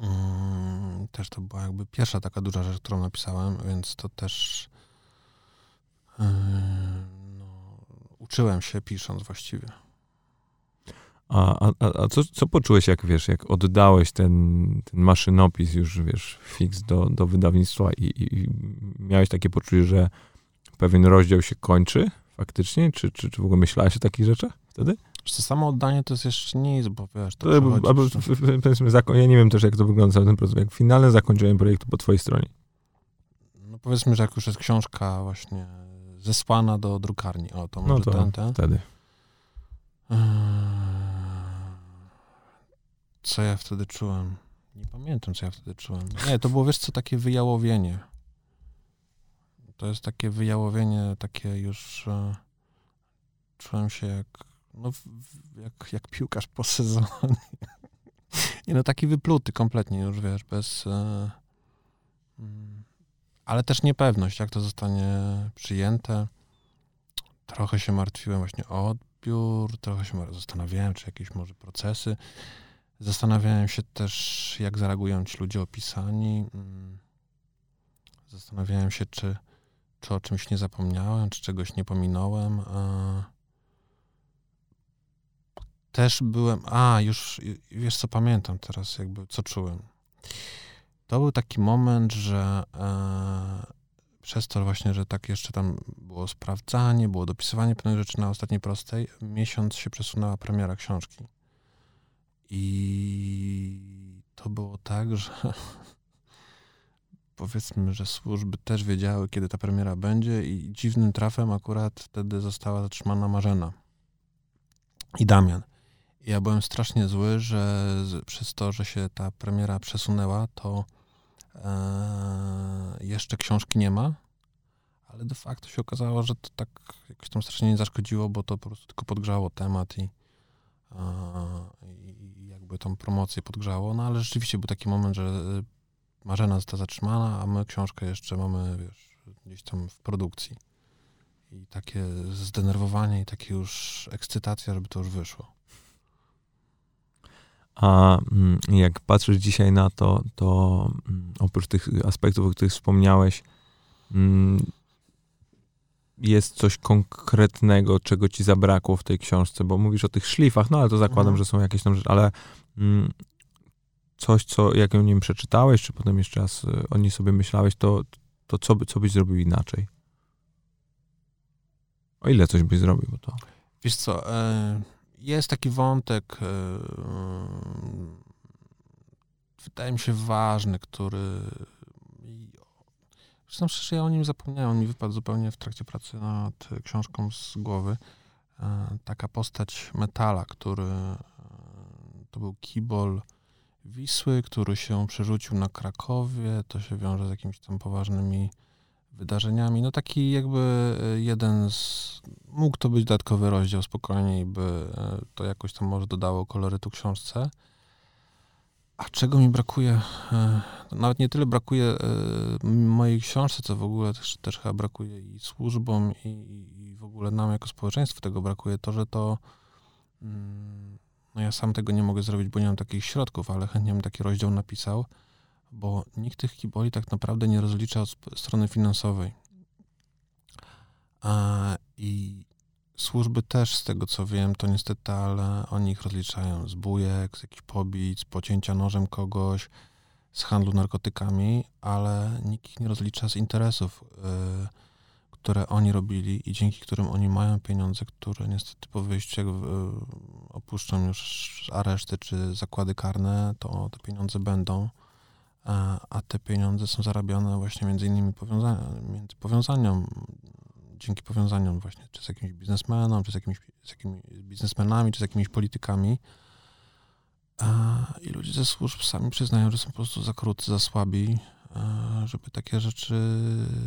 Mm, też to była jakby pierwsza taka duża rzecz, którą napisałem, więc to też yy, no, uczyłem się pisząc właściwie. A, a, a co, co poczułeś, jak wiesz, jak oddałeś ten, ten maszynopis już, wiesz, fix do, do wydawnictwa i, i, miałeś takie poczucie, że pewien rozdział się kończy faktycznie? Czy, czy, czy w ogóle myślałeś o takich rzeczach wtedy? to samo oddanie to jest jeszcze nic, bo wiesz, to, to albo, powiedzmy, ja nie wiem też, jak to wygląda ten proces, jak finalne zakończenie projektu po twojej stronie. No powiedzmy, że jak już jest książka właśnie zesłana do drukarni, o to może no to ten, ten. wtedy. Eee, co ja wtedy czułem? Nie pamiętam, co ja wtedy czułem. Nie, to było, wiesz co, takie wyjałowienie. To jest takie wyjałowienie, takie już... E, czułem się jak no, jak, jak piłkarz po sezonie. Nie no, taki wypluty kompletnie już, wiesz, bez... E, mm, ale też niepewność, jak to zostanie przyjęte. Trochę się martwiłem właśnie o odbiór, trochę się zastanawiałem, czy jakieś może procesy. Zastanawiałem się też, jak zareagują ci ludzie opisani. Mm. Zastanawiałem się, czy, czy o czymś nie zapomniałem, czy czegoś nie pominąłem. też byłem, a już wiesz co pamiętam teraz, jakby co czułem. To był taki moment, że e, przez to właśnie, że tak jeszcze tam było sprawdzanie, było dopisywanie pewnych rzeczy na ostatniej prostej, miesiąc się przesunęła premiera książki. I to było tak, że powiedzmy, że służby też wiedziały, kiedy ta premiera będzie i dziwnym trafem akurat wtedy została zatrzymana Marzena i Damian. Ja byłem strasznie zły, że przez to, że się ta premiera przesunęła, to e, jeszcze książki nie ma, ale de facto się okazało, że to tak jakoś tam strasznie nie zaszkodziło, bo to po prostu tylko podgrzało temat i, e, i jakby tą promocję podgrzało. No ale rzeczywiście był taki moment, że Marzena została zatrzymana, a my książkę jeszcze mamy, wiesz, gdzieś tam w produkcji. I takie zdenerwowanie i takie już ekscytacja, żeby to już wyszło. A mm, jak patrzysz dzisiaj na to, to mm, oprócz tych aspektów, o których wspomniałeś, mm, jest coś konkretnego, czego ci zabrakło w tej książce? Bo mówisz o tych szlifach, no ale to zakładam, mhm. że są jakieś tam rzeczy, ale coś, co jak ją nim przeczytałeś, czy potem jeszcze raz y, o niej sobie myślałeś, to, to co, by, co byś zrobił inaczej? O ile coś byś zrobił? To... Wiesz co, e, jest taki wątek, e, wydaje mi się ważny, który. Zresztą szczerze, ja o nim zapomniałem, on mi wypadł zupełnie w trakcie pracy nad książką z głowy. E, taka postać metala, który to był kibol Wisły, który się przerzucił na Krakowie. To się wiąże z jakimiś tam poważnymi wydarzeniami. No taki jakby e, jeden z... Mógł to być dodatkowy rozdział spokojnie i by e, to jakoś tam może dodało kolorytu książce. A czego mi brakuje? E, Nawet nie tyle brakuje mojej książce, co w ogóle też, też chyba brakuje i służbom, i, i w ogóle nam jako społeczeństwu tego brakuje, to, że to mm, no ja sam tego nie mogę zrobić, bo nie mam takich środków, ale chętnie bym taki rozdział napisał, bo nikt tych kiboli tak naprawdę nie rozlicza od strony finansowej. A, I służby też, z tego co wiem, to niestety, ale oni ich rozliczają z bujek, z jakichś pobić, z pocięcia nożem kogoś, z handlu narkotykami, ale nikt ich nie rozlicza z interesów, y, które oni robili i dzięki którym oni mają pieniądze, które niestety po wyjściu, jak y, opuszczą już areszty czy zakłady karne, to te pieniądze będą, a, a te pieniądze są zarabiane właśnie między innymi powiązaniom, między powiązaniom dzięki powiązaniom właśnie, czy z jakimś biznesmenem, czy z jakimiś, z jakimiś biznesmenami, czy z jakimiś politykami. I ludzie ze służb sami przyznają, że są po prostu za krótcy, za słabi, żeby takie rzeczy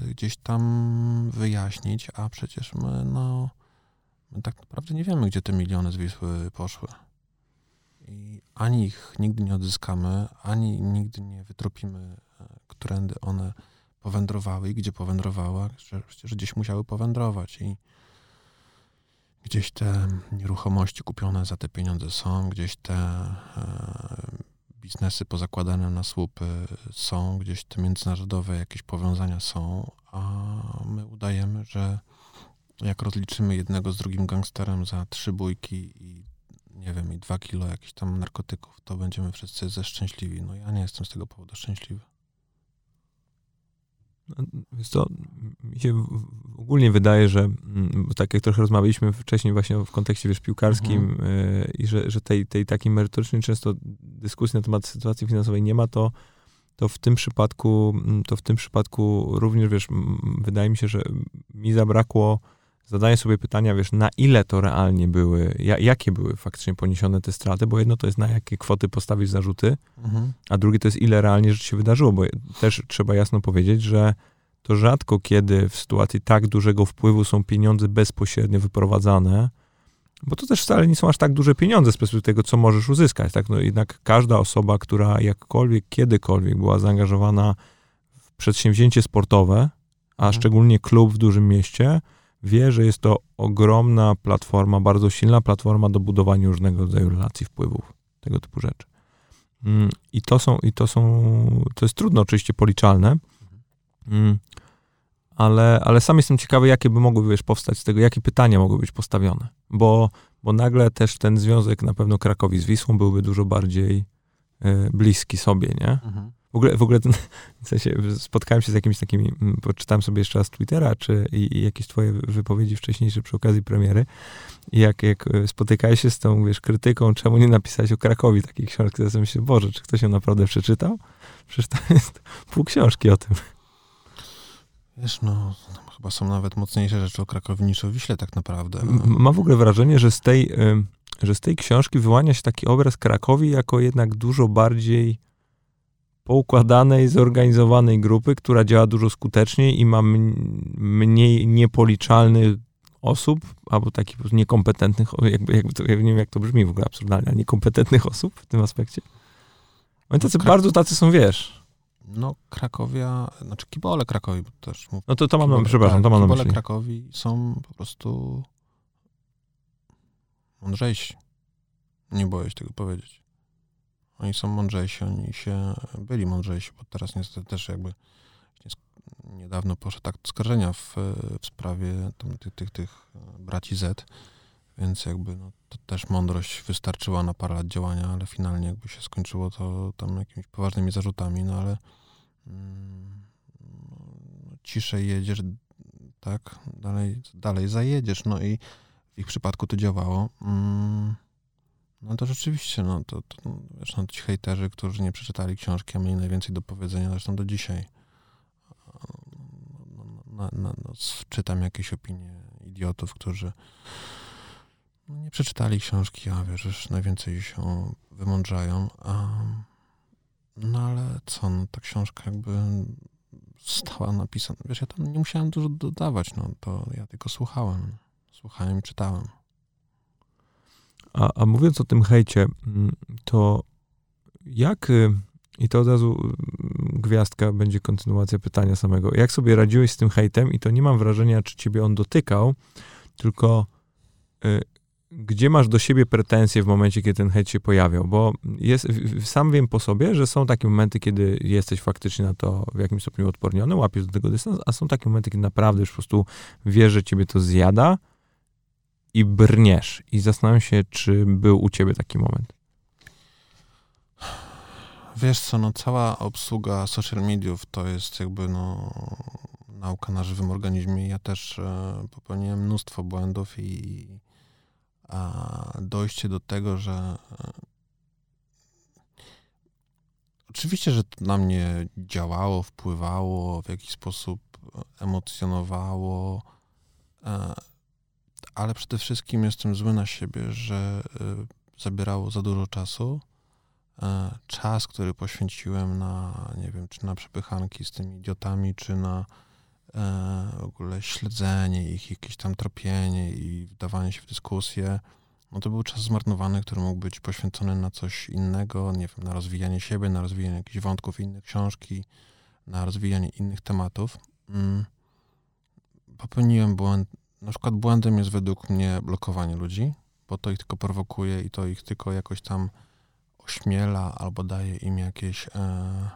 gdzieś tam wyjaśnić, a przecież my, no, my tak naprawdę nie wiemy, gdzie te miliony z Wisły poszły. I ani ich nigdy nie odzyskamy, ani nigdy nie wytropimy, e, którędy one powędrowały i gdzie powędrowała, że przecież gdzieś musiały powędrować i gdzieś te nieruchomości kupione za te pieniądze są, gdzieś te e, biznesy pozakładane na słupy są, gdzieś te międzynarodowe jakieś powiązania są, a my udajemy, że jak rozliczymy jednego z drugim gangsterem za trzy bójki i nie wiem, i dwa kilo jakichś tam narkotyków, to będziemy wszyscy ze szczęśliwi. No ja nie jestem z tego powodu szczęśliwy. Więc to mi się ogólnie wydaje, że mm, tak jak trochę rozmawialiśmy wcześniej właśnie w kontekście wiesz, piłkarskim mhm. y, i że, że tej, tej takiej merytorycznej często dyskusji na temat sytuacji finansowej nie ma, to, to w tym przypadku mm, to w tym przypadku również, wiesz, wydaje mi się, że mi zabrakło zadaję sobie pytania, wiesz, na ile to realnie były, ja, jakie były faktycznie poniesione te straty, bo jedno to jest na jakie kwoty postawić zarzuty, mhm. a drugie to jest ile realnie rzeczy się wydarzyło, bo też trzeba jasno powiedzieć, że to rzadko kiedy w sytuacji tak dużego wpływu są pieniądze bezpośrednio wyprowadzane, bo to też wcale nie są aż tak duże pieniądze z perspektywy tego, co możesz uzyskać, tak? No jednak każda osoba, która jakkolwiek, kiedykolwiek była zaangażowana w przedsięwzięcie sportowe, a mhm. szczególnie klub w dużym mieście, wie, że jest to ogromna platforma, bardzo silna platforma do budowania różnego rodzaju relacji, wpływów, tego typu rzeczy. Mm, I to są, i to są, to jest trudno oczywiście policzalne, mm, ale, ale sam jestem ciekawy, jakie by mogły, wiesz, powstać z tego, jakie pytania mogły być postawione, bo, bo nagle też ten związek na pewno Krakowi z Wisłą byłby dużo bardziej y, bliski sobie, nie? W ogóle, w ogóle ten, w sensie spotkałem się z jakimiś takimi, poczytałem sobie jeszcze raz Twittera, czy i, i jakieś twoje wypowiedzi wcześniejsze przy okazji premiery. I jak, jak e, spotykałeś się z tą, wiesz, krytyką, czemu nie napisałeś o Krakowi takiej książki, to myślę, Boże, czy ktoś ją naprawdę przeczytał? Przecież to jest pół książki o tym. Wiesz, no, chyba są nawet mocniejsze rzeczy o Krakowie niż o Wiśle tak naprawdę. Mam w ogóle wrażenie, że z tej, że z tej książki wyłania się taki obraz Krakowi jako jednak dużo bardziej poukładanej, zorganizowanej grupy, która działa dużo skuteczniej i ma mniej niepoliczalnych osób, albo takich niekompetentnych, jakby, jakby to, ja nie wiem jak to brzmi w ogóle absurdalnie, ale niekompetentnych osób w tym aspekcie. Oni tacy no, bardzo tacy są, wiesz. No, Krakowia, znaczy kibole Krakowi też. No to, to mam na myśli, przepraszam, tak, to mam na myśli. Kibole Krakowi są po prostu mądrzejsi. Nie boję się tego powiedzieć. Oni są mądrzejsi, oni się byli mądrzejsi, bo teraz niestety też jakby niedawno poszedł tak skarżenia w, w sprawie tych, tych, tych braci Z, więc jakby no, to też mądrość wystarczyła na parę lat działania, ale finalnie jakby się skończyło to tam jakimiś poważnymi zarzutami, no ale mm, no, ciszej jedziesz, tak, dalej, dalej zajedziesz, no i w ich przypadku to działało. Mm, no to rzeczywiście, no to, to wiesz, no, ci hejterzy, którzy nie przeczytali książki, a mieli najwięcej do powiedzenia, zresztą do dzisiaj. No, no, no, no czytam jakieś opinie idiotów, którzy nie przeczytali książki, a wiesz, najwięcej się wymądrzają. A, no ale co, no ta książka jakby została napisana. Wiesz, ja tam nie musiałem dużo dodawać, no to ja tylko słuchałem. Słuchałem i czytałem. A, a mówiąc o tym hejcie, mm, to jak, y, i to od razu gwiazdka będzie kontynuacja pytania samego. Jak sobie radziłeś z tym hejtem? I to nie mam wrażenia, czy ciebie on dotykał, tylko y, gdzie masz do siebie pretensje w momencie, kiedy ten hejt się pojawiał? Bo jest, sam wiem po sobie, że są takie momenty, kiedy jesteś faktycznie na to w jakimś stopniu odporniony, łapiesz do tego dystans, a są takie momenty, kiedy naprawdę już po prostu wiesz, że ciebie to zjada i brniesz. I zastanawiam się, czy był u ciebie taki moment. Wiesz co, no cała obsługa social mediów to jest jakby no nauka na żywym organizmie. Ja też e, popełniłem mnóstwo błędów i a, dojście do tego, że e, oczywiście, że to na mnie działało, wpływało, w jakiś sposób emocjonowało, e, ale przede wszystkim jestem zły na siebie, że e, zabierało za dużo czasu E, czas, który poświęciłem na, nie wiem, czy na przepychanki z tymi idiotami, czy na e, w ogóle śledzenie ich, jakieś tam tropienie i wdawanie się w dyskusję, no to był czas zmarnowany, który mógł być poświęcony na coś innego, nie wiem, na rozwijanie siebie, na rozwijanie jakichś wątków innej książki, na rozwijanie innych tematów. Mm. Popełniłem błąd. Na przykład błędem jest według mnie blokowanie ludzi, bo to ich tylko prowokuje i to ich tylko jakoś tam ośmiela albo daje im jakieś e,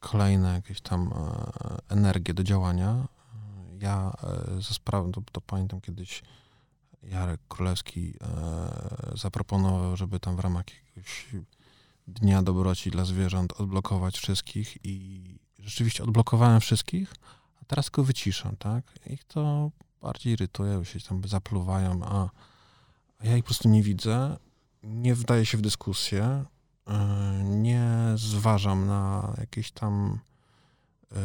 kolejne jakieś tam e, energie do działania. Ja e, ze sprawą, to, to, pamiętam kiedyś Jarek Królewski e, zaproponował, żeby tam w ramach jakiegoś Dnia Dobroci dla Zwierząt odblokować wszystkich i rzeczywiście odblokowałem wszystkich, a teraz go wyciszam, tak? Ich to bardziej irytuje, się tam zapluwają, a, a ja ich po prostu nie widzę nie wdaję się w dyskusję, e, nie zważam na jakieś tam e,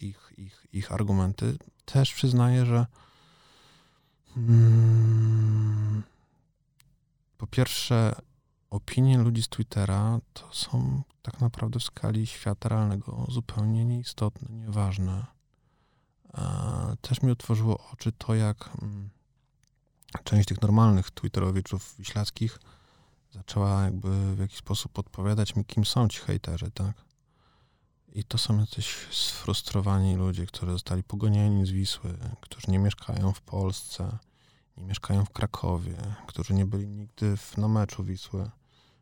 ich, ich, ich argumenty. Też przyznaję, że mm, po pierwsze, opinie ludzi z Twittera to są tak naprawdę w skali świata realnego zupełnie nieistotne, nieważne. Też mi otworzyło oczy to, jak mm, część tych normalnych twitterowiczów wiślackich zaczęła jakby w jakiś sposób odpowiadać mi, kim są ci hejterzy, tak? I to są jacyś sfrustrowani ludzie, którzy zostali pogonieni z Wisły, którzy nie mieszkają w Polsce, nie mieszkają w Krakowie, którzy nie byli nigdy w, na meczu Wisły,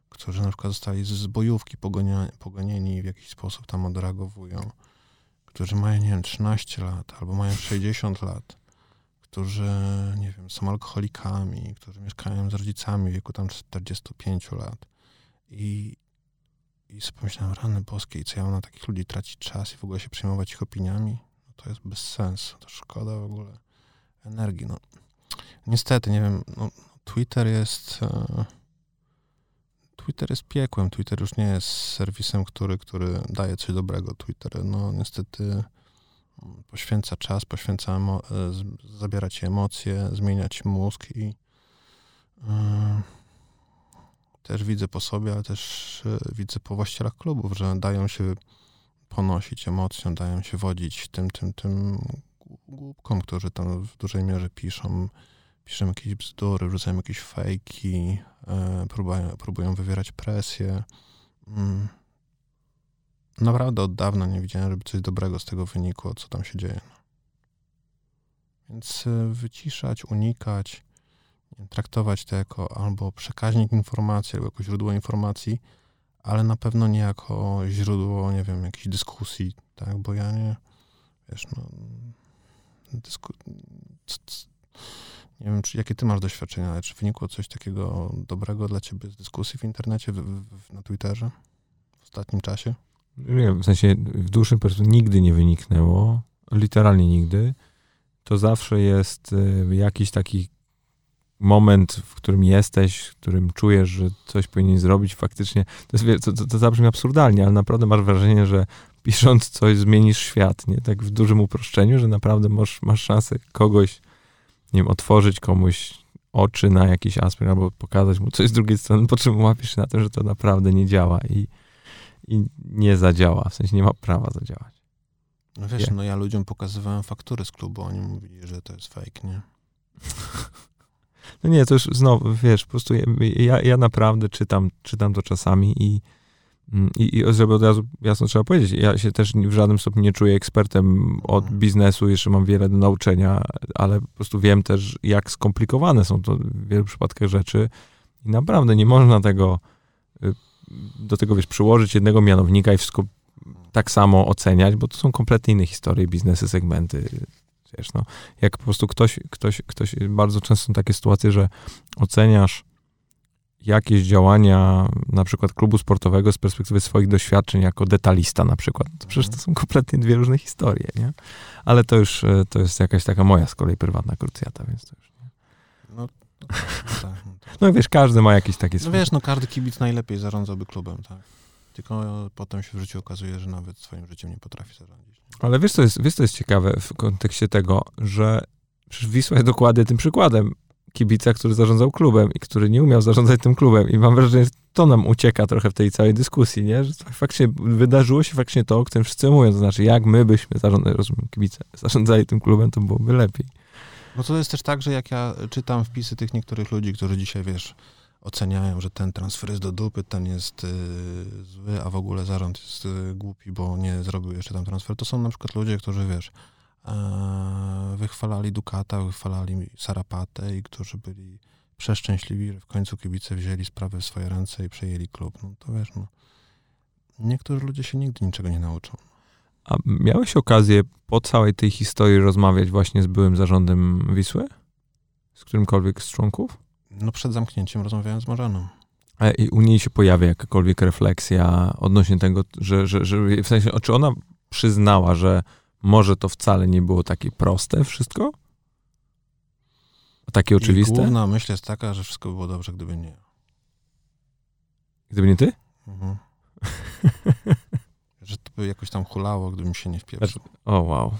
którzy na przykład zostali z bojówki pogonieni, pogonieni i w jakiś sposób tam odreagowują, którzy mają, nie wiem, 13 lat albo mają 60 lat którzy, nie wiem, są alkoholikami, którzy mieszkają z rodzicami w wieku tam 45 lat. I, i sobie pomyślałem, rany boskie, co ja mam na takich ludzi tracić czas i w ogóle się przejmować ich opiniami? No to jest bez sensu, to szkoda w ogóle energii. No, niestety, nie wiem, no, Twitter jest... E, Twitter jest piekłem. Twitter już nie jest serwisem, który, który daje coś dobrego. Twitter, no niestety poświęca czas, poświęca, emo- e, zabiera ci emocje, zmienia ci mózg i yy, też widzę po sobie, ale też yy, widzę po właścicielach klubów, że dają się ponosić emocją, dają się wodzić tym, tym, tym głupkom, którzy tam w dużej mierze piszą, piszą jakieś bzdury, wrzucają jakieś fejki, yy, próbują, próbują wywierać presję. Mm naprawdę od dawna nie widziałem, żeby coś dobrego z tego wynikło, co tam się dzieje. No. Więc y, wyciszać, unikać, traktować to jako albo przekaźnik informacji, albo jako źródło informacji, ale na pewno nie jako źródło, nie wiem, jakiejś dyskusji, tak, bo ja nie, wiesz, no, dysku... nie wiem, czy, jakie ty masz doświadczenia, ale czy wynikło coś takiego dobrego dla ciebie z dyskusji w internecie, w, w, na Twitterze w ostatnim czasie? Nie, w sensie w dłuższym perspektywie nigdy nie wyniknęło, literalnie nigdy. To zawsze jest y, jakiś taki moment, w którym jesteś, w którym czujesz, że coś powinien zrobić faktycznie. To, jest, to, to, to zabrzmi absurdalnie, ale naprawdę masz wrażenie, że pisząc coś zmienisz świat, nie? Tak w dużym uproszczeniu, że naprawdę masz, masz szansę kogoś, nie wiem, otworzyć komuś oczy na jakiś aspekt albo pokazać mu coś z drugiej strony, po czym łapiesz się na tym, że to naprawdę nie działa i i nie zadziała, w sensie nie ma prawa zadziałać. No wiesz, no ja ludziom pokazywałem faktury z klubu, oni mówili, że to jest fake, nie? No nie, to już znowu, wiesz, po prostu ja, ja naprawdę czytam, czytam to czasami i I, I żeby od razu jasno trzeba powiedzieć, ja się też w żadnym stopniu nie czuję ekspertem od Mhm. biznesu, jeszcze mam wiele do nauczenia, ale po prostu wiem też, jak skomplikowane są to w wielu przypadkach rzeczy i naprawdę nie można tego y, do tego, wiesz, przyłożyć jednego mianownika i wszystko tak samo oceniać, bo to są kompletnie inne historie, biznesy, segmenty, wiesz, no. Jak po prostu ktoś, ktoś, ktoś, bardzo często są takie sytuacje, że oceniasz jakieś działania na przykład klubu sportowego z perspektywy swoich doświadczeń jako detalista na przykład. To przecież to są kompletnie dwie różne historie, nie? Ale to już, e, to jest jakaś taka moja z kolei prywatna krucjata, więc to już... No, no, tak, no, tak. No wiesz, każdy ma jakieś takie... no wiesz, no każdy kibic najlepiej zarządzałby klubem, tak. Tylko potem się w życiu okazuje, że nawet swoim życiem nie potrafi zarządzić. Ale wiesz, co jest, wiesz, co jest ciekawe w kontekście tego, że przecież Wisła jest dokładnie tym przykładem kibica, który zarządzał klubem i który nie umiał zarządzać tym klubem. I mam wrażenie, że to nam ucieka trochę w tej całej dyskusji, nie? Że faktycznie wydarzyło się faktycznie to, o którym wszyscy mówią. To znaczy, jak my byśmy zarządzali, rozumiem, kibice, zarządzali tym klubem, to byłoby lepiej. No to jest też tak, że jak ja czytam wpisy tych niektórych ludzi, którzy dzisiaj, wiesz, oceniają, że ten transfer jest do dupy, ten jest y, zły, a w ogóle zarząd jest y, głupi, bo nie zrobił jeszcze tam transfer, to są na przykład ludzie, którzy, wiesz, wychwalali Dukata, wychwalali Sarapatę i którzy byli przeszczęśliwi, że w końcu kibice wzięli sprawę w swoje ręce i przejęli klub. No to wiesz, no, niektórzy ludzie się nigdy niczego nie nauczą. A miałeś okazję po całej tej historii rozmawiać właśnie z byłym zarządem Wisły? Z którymkolwiek z członków? No przed zamknięciem rozmawiałem z Marzaną. A i u niej się pojawia jakakolwiek refleksja odnośnie tego, że, że, że w sensie, czy ona przyznała, że może to wcale nie było takie proste wszystko? Takie I oczywiste? główna myśl jest taka, że wszystko by było dobrze, gdyby nie. Gdyby nie ty? Mhm. że to by jakoś tam hulało, gdybym się nie wpieprzył. O, wow.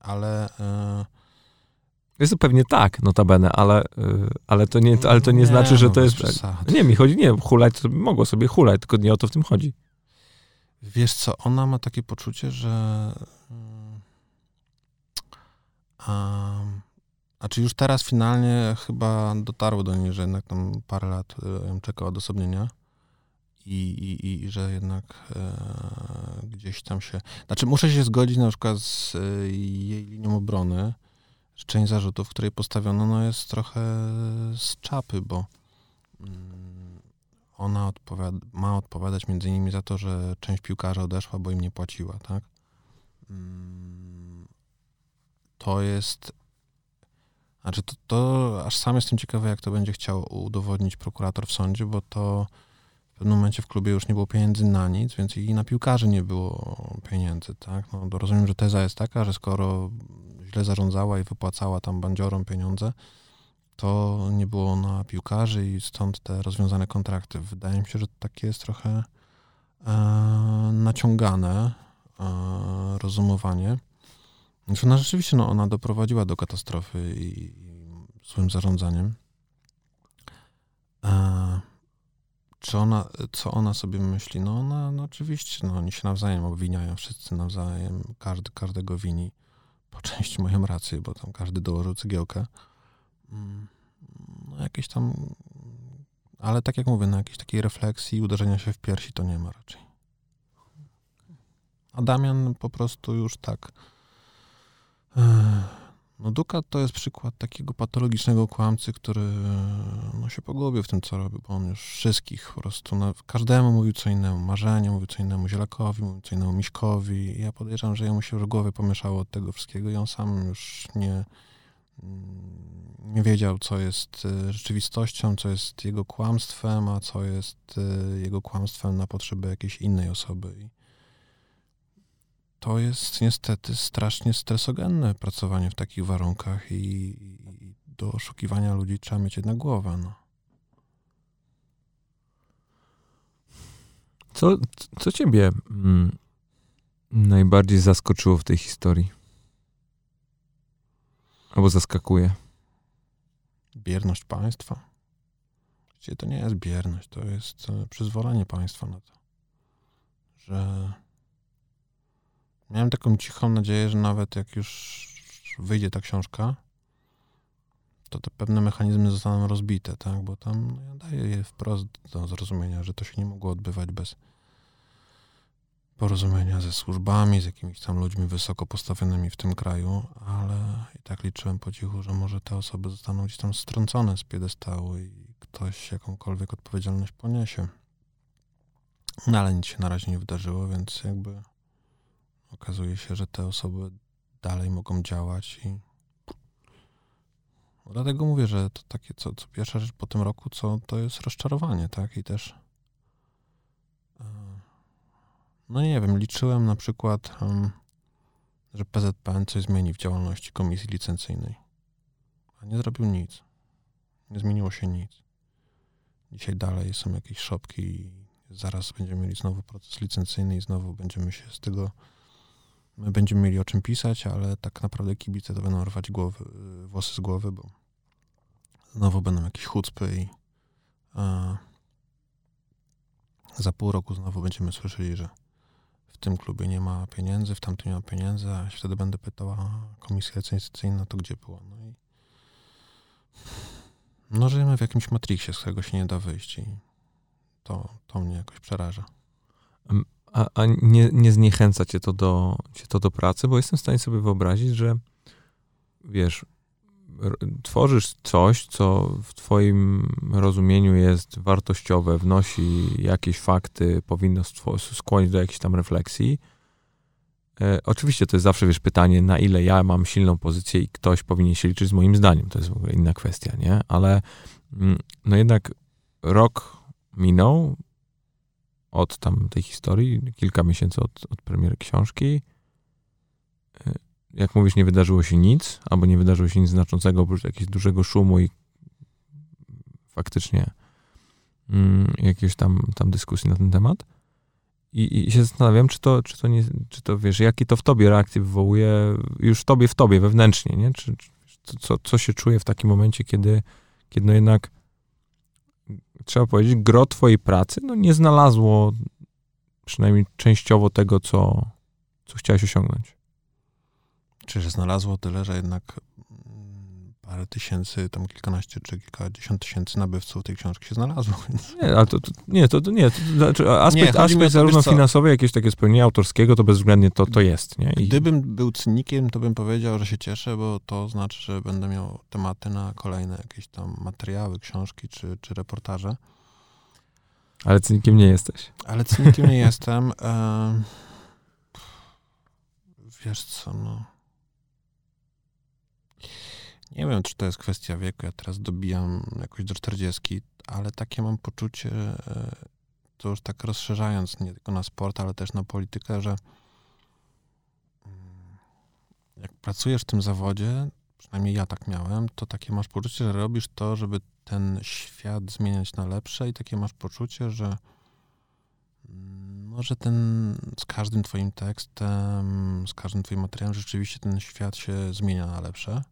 Ale e, Jest to pewnie tak, notabene, ale, y, ale to nie, ale to nie, znaczy, że no, to jest... przesady. Nie, mi chodzi, nie, hulać to mogło sobie hulać, tylko nie o to w tym chodzi. Wiesz co, ona ma takie poczucie, że a, a czy już teraz finalnie chyba dotarło do niej, że jednak tam parę lat ją czeka odosobnienia i, i, i że jednak e, gdzieś tam się... Znaczy muszę się zgodzić na przykład z e, jej linią obrony, że część zarzutów, której postawiono, no jest trochę z czapy, bo mm, ona odpowiada, ma odpowiadać między innymi za to, że część piłkarzy odeszła, bo im nie płaciła, tak? Mm, To jest. Znaczy, to, to aż sam jestem ciekawy, jak to będzie chciał udowodnić prokurator w sądzie, bo to w pewnym momencie w klubie już nie było pieniędzy na nic, więc i na piłkarzy nie było pieniędzy, tak? No, rozumiem, że teza jest taka, że skoro źle zarządzała i wypłacała tam bandziorom pieniądze, to nie było na piłkarzy i stąd te rozwiązane kontrakty. Wydaje mi się, że takie jest trochę e, naciągane e, rozumowanie. Znaczy, no rzeczywiście no, ona doprowadziła do katastrofy i, i złym zarządzaniem. E, czy ona, co ona sobie myśli? No ona, no oczywiście, no oni się nawzajem obwiniają, wszyscy nawzajem, każdy każdego wini. Po części mają rację, bo tam każdy dołożył cegiełkę. Mm, No jakieś tam, ale tak jak mówię, na jakiejś takiej refleksji, uderzenia się w piersi to nie ma raczej. A Damian po prostu już tak. No Dukat to jest przykład takiego patologicznego kłamcy, który no, się pogubił w tym, co robi, bo on już wszystkich po prostu, no, każdemu mówił co innemu. Marzenie mówił co innemu, Zielakowi mówił co innemu, Miśkowi. Ja podejrzewam, że jemu się już głowy pomieszało od tego wszystkiego i on sam już nie, nie wiedział, co jest y, rzeczywistością, co jest jego kłamstwem, a co jest y, jego kłamstwem na potrzeby jakiejś innej osoby. To jest niestety strasznie stresogenne pracowanie w takich warunkach i, i do oszukiwania ludzi trzeba mieć jednak głowę. No. Co, co ciebie mm, najbardziej zaskoczyło w tej historii? Albo zaskakuje? Bierność państwa. Właściwie to nie jest bierność, to jest e, przyzwolenie państwa na to, że miałem taką cichą nadzieję, że nawet jak już wyjdzie ta książka, to te pewne mechanizmy zostaną rozbite, tak? Bo tam no, ja daję je wprost do zrozumienia, że to się nie mogło odbywać bez porozumienia ze służbami, z jakimiś tam ludźmi wysoko postawionymi w tym kraju, ale i tak liczyłem po cichu, że może te osoby zostaną gdzieś tam strącone z piedestału i ktoś jakąkolwiek odpowiedzialność poniesie. No ale nic się na razie nie wydarzyło, więc jakby okazuje się, że te osoby dalej mogą działać i dlatego mówię, że to takie, co, co pierwsza rzecz po tym roku, co to jest rozczarowanie, tak? I też e, no nie wiem, liczyłem na przykład, że PZPN coś zmieni w działalności komisji licencyjnej, a nie zrobił nic. Nie zmieniło się nic. Dzisiaj dalej są jakieś szopki i zaraz będziemy mieli znowu proces licencyjny i znowu będziemy się z tego My będziemy mieli o czym pisać, ale tak naprawdę kibice to będą rwać głowy, włosy z głowy, bo znowu będą jakieś chucpy i a, za pół roku znowu będziemy słyszeli, że w tym klubie nie ma pieniędzy, w tamtym nie ma pieniędzy, a wtedy będę pytała komisja licencyjna, to gdzie była? No i no, żyjemy w jakimś matrixie, z którego się nie da wyjść i to, to mnie jakoś przeraża. A, a nie, nie zniechęca cię to, do, cię to do pracy? Bo jestem w stanie sobie wyobrazić, że wiesz, tworzysz coś, co w twoim rozumieniu jest wartościowe, wnosi jakieś fakty, powinno skłonić do jakiejś tam refleksji. E, oczywiście to jest zawsze, wiesz, pytanie, na ile ja mam silną pozycję i ktoś powinien się liczyć z moim zdaniem. To jest w ogóle inna kwestia, nie? Ale mm, no jednak rok minął, od tam tej historii, kilka miesięcy od, od premiery książki. E, jak mówisz, nie wydarzyło się nic, albo nie wydarzyło się nic znaczącego, oprócz jakiegoś dużego szumu i faktycznie mm, jakieś tam, tam dyskusji na ten temat. I, I, się zastanawiam, czy to, czy to nie, czy to wiesz, jakie to w tobie reakcje wywołuje, już w tobie, w tobie, wewnętrznie, nie? Czy, czy co, co się czuje w takim momencie, kiedy, kiedy no jednak trzeba powiedzieć, gro twojej pracy no, nie znalazło przynajmniej częściowo tego, co, co chciałeś osiągnąć. Czy że znalazło tyle, że jednak parę tysięcy, tam kilkanaście czy kilkadziesiąt tysięcy nabywców tej książki się znalazło. Nie, ale to, to nie, to, to nie, to, znaczy aspekt, nie, aspekt zarówno finansowy, jakieś takie spełnienie autorskiego, to bezwzględnie to, to jest. Nie? I... Gdybym był cynikiem, to bym powiedział, że się cieszę, bo to znaczy, że będę miał tematy na kolejne jakieś tam materiały, książki czy, czy reportaże. Ale cynikiem nie jesteś. Ale cynikiem nie jestem. E... Wiesz co, no nie wiem, czy to jest kwestia wieku. Ja teraz dobijam jakoś do 40, ale takie mam poczucie, e, to już tak rozszerzając nie tylko na sport, ale też na politykę, że mm, jak pracujesz w tym zawodzie, przynajmniej ja tak miałem, to takie masz poczucie, że robisz to, żeby ten świat zmieniać na lepsze i takie masz poczucie, że może mm, ten z każdym twoim tekstem, z każdym twoim materiałem rzeczywiście ten świat się zmienia na lepsze.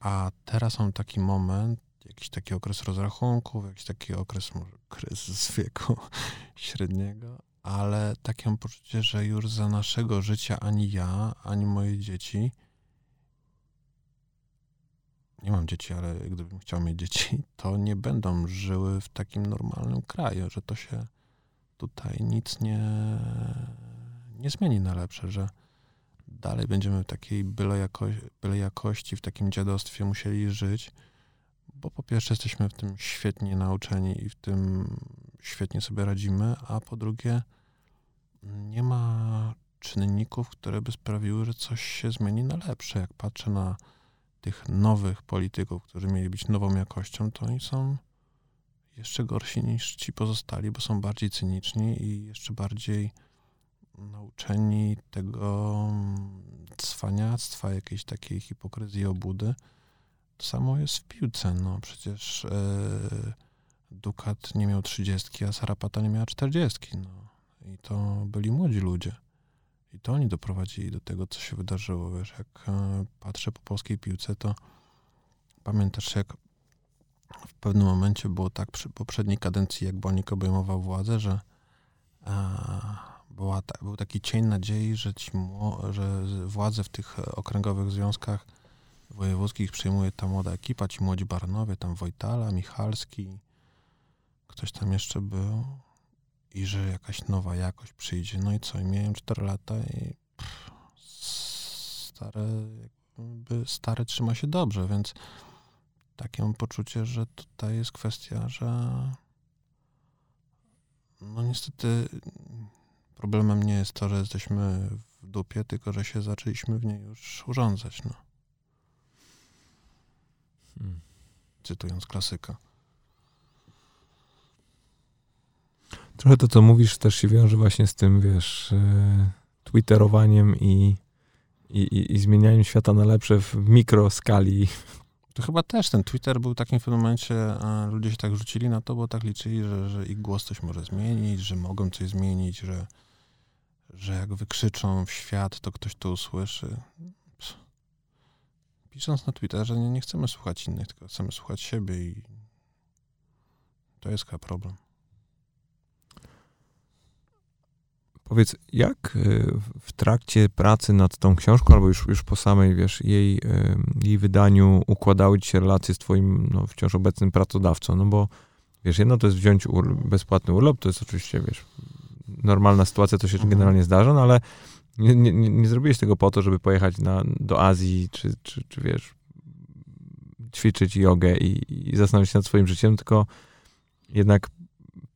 A teraz mam taki moment, jakiś taki okres rozrachunków, jakiś taki okres może kryzys wieku średniego, ale takie mam poczucie, że już za naszego życia ani ja, ani moje dzieci nie mam dzieci, ale gdybym chciał mieć dzieci, to nie będą żyły w takim normalnym kraju, że to się tutaj nic nie, nie zmieni na lepsze, że dalej będziemy takiej byle, jako, byle jakości, w takim dziadostwie musieli żyć, bo po pierwsze jesteśmy w tym świetnie nauczeni i w tym świetnie sobie radzimy, a po drugie nie ma czynników, które by sprawiły, że coś się zmieni na lepsze. Jak patrzę na tych nowych polityków, którzy mieli być nową jakością, to oni są jeszcze gorsi niż ci pozostali, bo są bardziej cyniczni i jeszcze bardziej nauczeni tego mm, cwaniactwa, jakiejś takiej hipokryzji obudy. To samo jest w piłce. No przecież e, Dukat nie miał trzydziestki, a Sarapata nie miała czterdziestki. No. I to byli młodzi ludzie. I to oni doprowadzili do tego, co się wydarzyło. Wiesz, jak e, patrzę po polskiej piłce, to pamiętasz, jak w pewnym momencie było tak przy poprzedniej kadencji, jak Bonik obejmował władzę, że e, była ta, był taki cień nadziei, że, ci, że władze w tych okręgowych związkach wojewódzkich przejmuje ta młoda ekipa, ci młodzi baronowie, tam Wojtala, Michalski, ktoś tam jeszcze był. i że jakaś nowa jakość przyjdzie. No i co? I miałem 4 lata i pff, stare, jakby stare trzyma się dobrze, więc takie mam poczucie, że tutaj jest kwestia, że no niestety problemem nie jest to, że jesteśmy w dupie, tylko że się zaczęliśmy w niej już urządzać. No. Hmm. Cytując klasyka. Trochę to, co mówisz, też się wiąże właśnie z tym, wiesz, e, twitterowaniem i, i, i, zmienianiem świata na lepsze w mikroskali. To chyba też ten Twitter był takim w pewnym momencie, a ludzie się tak rzucili na to, bo tak liczyli, że, że ich głos coś może zmienić, że mogą coś zmienić, że, że jak wykrzyczą w świat, to ktoś to usłyszy. Pisząc na Twitterze, nie, nie chcemy słuchać innych, tylko chcemy słuchać siebie i to jest chyba problem. Powiedz, jak y, w trakcie pracy nad tą książką, albo już, już po samej, wiesz, jej, jej wydaniu układały ci się relacje z twoim no, wciąż obecnym pracodawcą? No bo, wiesz, jedno to jest wziąć bezpłatny urlop, to jest oczywiście, wiesz, normalna sytuacja, to się mhm. generalnie zdarza, no ale nie, nie, nie zrobiłeś tego po to, żeby pojechać na, do Azji, czy, czy, czy wiesz, ćwiczyć jogę i, i zastanowić się nad swoim życiem, tylko jednak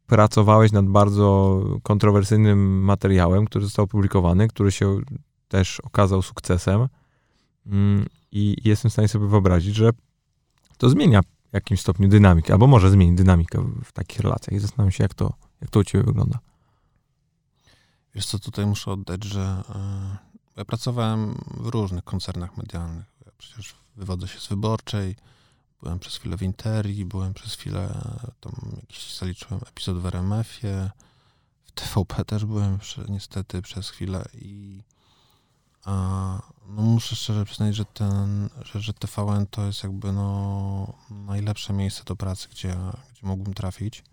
pracowałeś nad bardzo kontrowersyjnym materiałem, który został opublikowany, który się też okazał sukcesem. Mm, I jestem w stanie sobie wyobrazić, że to zmienia w jakimś stopniu dynamikę, albo może zmienić dynamikę w takich relacjach. I zastanawiam się, jak to, jak to u ciebie wygląda. Wiesz co, tutaj muszę oddać, że yy, ja pracowałem w różnych koncernach medialnych. Ja przecież wywodzę się z wyborczej, Byłem przez chwilę w Interii, byłem przez chwilę, tam jakiś zaliczyłem epizod w RMF-ie, w TVP też byłem niestety przez chwilę i a, no muszę szczerze przyznać, że ten, że, że TVN to jest jakby no najlepsze miejsce do pracy, gdzie, gdzie mógłbym trafić.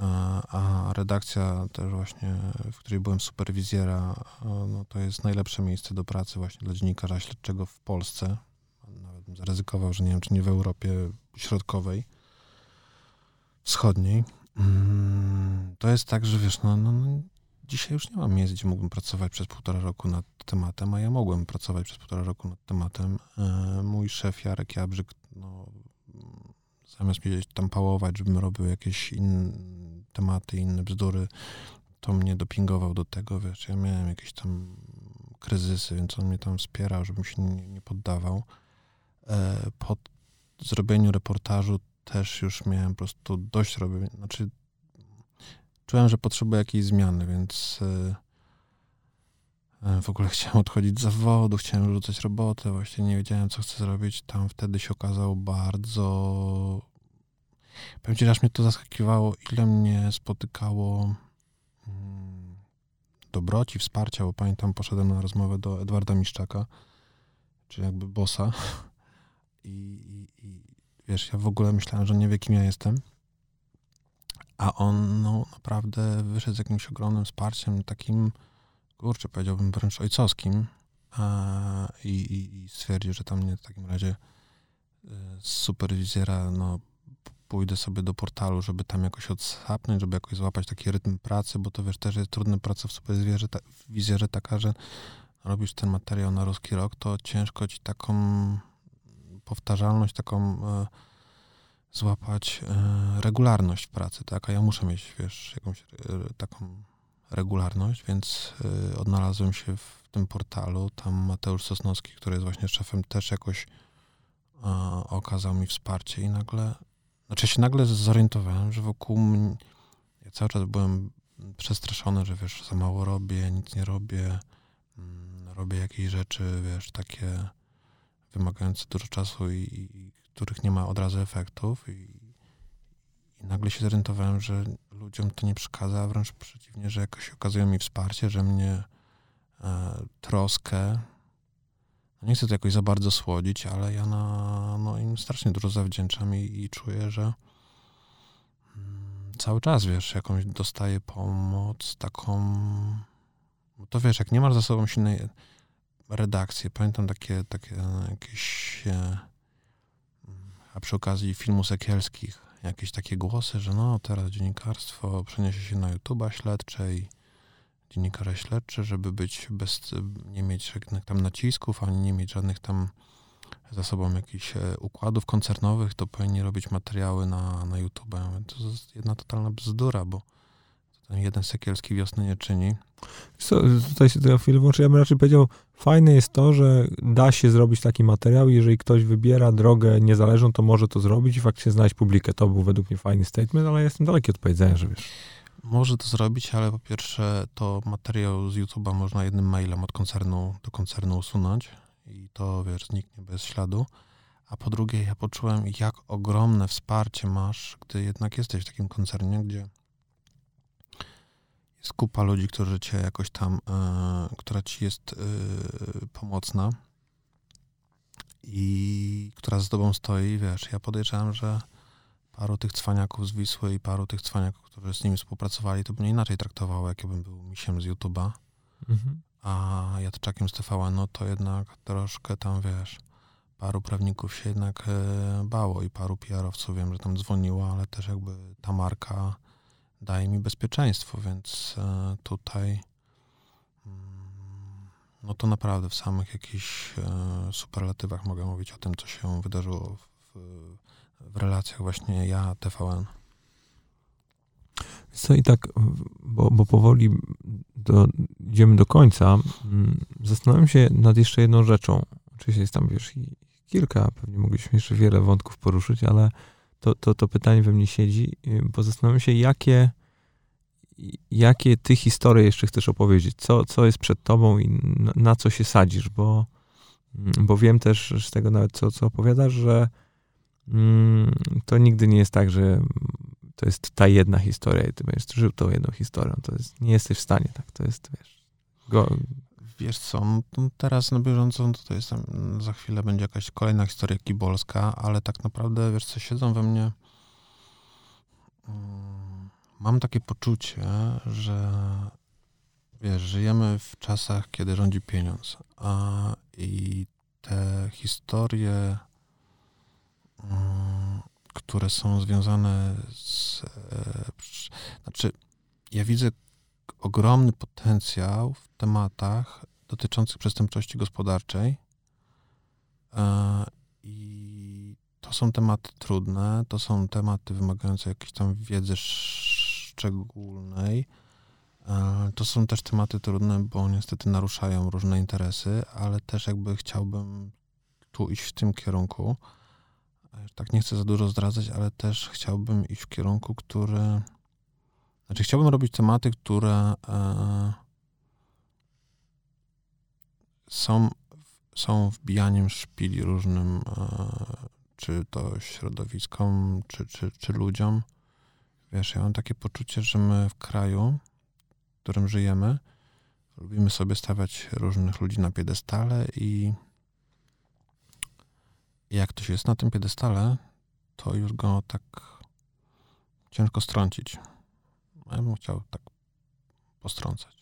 A, redakcja też właśnie, w której byłem superwizjera, no to jest najlepsze miejsce do pracy właśnie dla dziennikarza śledczego w Polsce, bym zaryzykował, że nie wiem, czy nie w Europie Środkowej, Wschodniej. Mm, to jest tak, że wiesz, no, no, no, dzisiaj już nie mam miejsc, gdzie mógłbym pracować przez półtora roku nad tematem, a ja mogłem pracować przez półtora roku nad tematem. E, mój szef Jarek Jabrzyk, no, zamiast mnie tam pałować, żebym robił jakieś inne tematy, inne bzdury, to mnie dopingował do tego, wiesz, ja miałem jakieś tam kryzysy, więc on mnie tam wspierał, żebym się nie, nie poddawał. E, po zrobieniu reportażu też już miałem po prostu dość robienia. Znaczy, czułem, że potrzebuję jakiejś zmiany, więc e, e, w ogóle chciałem odchodzić z zawodu, chciałem rzucać robotę, właśnie nie wiedziałem, co chcę zrobić. Tam wtedy się okazało bardzo... Powiem ci, że aż mnie to zaskakiwało, ile mnie spotykało mm, dobroci, wsparcia, bo pamiętam, poszedłem na rozmowę do Edwarda Miszczaka, czyli jakby bossa i, i, i wiesz, ja w ogóle myślałem, że nie wie, kim ja jestem. A on, no, naprawdę wyszedł z jakimś ogromnym wsparciem, takim, kurczę, powiedziałbym wręcz ojcowskim. A, i, i, stwierdził, że tam mnie w takim razie z superwizjera, no, pójdę sobie do portalu, żeby tam jakoś odsapnąć, żeby jakoś złapać taki rytm pracy, bo to wiesz, też jest trudna praca w superwizjerze, ta, w wizjerze taka, że robisz ten materiał na ruski rok, to ciężko ci taką powtarzalność, taką e, złapać e, regularność w pracy, tak? A ja muszę mieć, wiesz, jakąś e, taką regularność, więc odnalazłem się w tym portalu. Tam Mateusz Sosnowski, który jest właśnie szefem, też jakoś okazał mi wsparcie i nagle, znaczy się nagle zorientowałem, że wokół mnie, ja cały czas byłem przestraszony, że wiesz, za mało robię, nic nie robię, mm, robię jakieś rzeczy, wiesz, takie wymagające dużo czasu i, i których nie ma od razu efektów i, i, nagle się zorientowałem, że ludziom to nie przeszkadza, a wręcz przeciwnie, że jakoś okazują mi wsparcie, że mnie e, troskę. Nie chcę to jakoś za bardzo słodzić, ale ja na, no, im strasznie dużo zawdzięczam i, i czuję, że mm, cały czas, wiesz, jakąś dostaję pomoc taką, to wiesz, jak nie masz za sobą silnej redakcje. Pamiętam takie, takie jakieś. E, a przy okazji filmu Sekielskich, jakieś takie głosy, że no teraz dziennikarstwo przeniesie się na YouTube'a śledcze i dziennikarze śledczy, żeby być bez, nie mieć żadnych tam nacisków, ani nie mieć żadnych tam za sobą jakichś e, układów koncernowych, to powinni robić materiały na, na YouTube. To jest jedna totalna bzdura, bo ten jeden Sekielski wiosny nie czyni. Co, tutaj się tego chwilę włączę. Ja bym raczej powiedział, fajne jest to, że da się zrobić taki materiał i jeżeli ktoś wybiera drogę niezależną, to może to zrobić i faktycznie znaleźć publikę. To był według mnie fajny statement, ale jestem daleki od powiedzenia, że wiesz. Może to zrobić, ale po pierwsze to materiał z YouTube'a można jednym mailem od koncernu do koncernu usunąć i to, wiesz, zniknie bez śladu. A po drugie, ja poczułem, jak ogromne wsparcie masz, gdy jednak jesteś w takim koncernie, gdzie jest kupa ludzi, którzy cię jakoś tam, y, która ci jest y, pomocna i która z tobą stoi, wiesz, ja podejrzewam, że paru tych cwaniaków z Wisły i paru tych cwaniaków, którzy z nimi współpracowali, to by mnie inaczej traktowało, jakbym był misiem z YouTube'a. Mhm. A Jadczakiem z TVN, no to jednak troszkę tam, wiesz, paru prawników się jednak e, bało i paru PR-owców wiem, że tam dzwoniło, ale też jakby ta marka daje mi bezpieczeństwo, więc e, tutaj mm, no to naprawdę w samych jakichś e, superlatywach mogę mówić o tym, co się wydarzyło w, w relacjach właśnie ja, TVN. Co i tak, bo, bo powoli do, idziemy do końca, mm, zastanawiam się nad jeszcze jedną rzeczą. Oczywiście jest tam, wiesz, kilka, pewnie mogliśmy jeszcze wiele wątków poruszyć, ale to, to, to pytanie we mnie siedzi, y, bo zastanawiam się, jakie, jakie ty historie jeszcze chcesz opowiedzieć, co, co jest przed tobą i na, na co się sadzisz, bo, mm, bo wiem też z tego nawet, co, co opowiadasz, że to nigdy nie jest tak, że to jest ta jedna historia i ty będziesz żył tą jedną historią. To jest, nie jesteś w stanie, tak? To jest, wiesz, go, Wiesz co, teraz na bieżąco no to jest, za chwilę będzie jakaś kolejna historia kibolska, ale tak naprawdę, wiesz co, siedzą we mnie mm, mam takie poczucie, że wiesz, żyjemy w czasach, kiedy rządzi pieniądz, a i te historie mm, które są związane z. E, znaczy, ja widzę ogromny potencjał w tematach dotyczących przestępczości gospodarczej. E, I to są tematy trudne, to są tematy wymagające jakiejś tam wiedzy szczególnej. E, to są też tematy trudne, bo niestety naruszają różne interesy, ale też jakby chciałbym tu iść w tym kierunku tak nie chcę za dużo zdradzać, ale też chciałbym iść w kierunku, który. Znaczy, chciałbym robić tematy, które e, są, są wbijaniem szpili różnym, e, czy to środowiskom, czy, czy, czy ludziom. Wiesz, ja mam takie poczucie, że my w kraju, w którym żyjemy, lubimy sobie stawiać różnych ludzi na piedestale i jak ktoś jest na tym piedestale, to już go tak ciężko strącić. Ja bym chciał tak postrącać.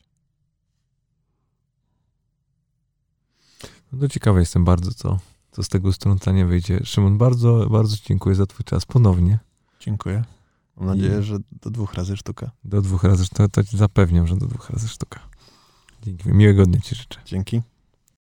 No to ciekawe jestem bardzo, co, co z tego strącania wyjdzie. Szymon, bardzo, bardzo dziękuję za twój czas ponownie. Dziękuję. Mam nadzieję, I że do dwóch razy sztuka. Do dwóch razy sztuka, to ci zapewniam, że do dwóch razy sztuka. Dzięki. Miłego dnia ci życzę. Dzięki.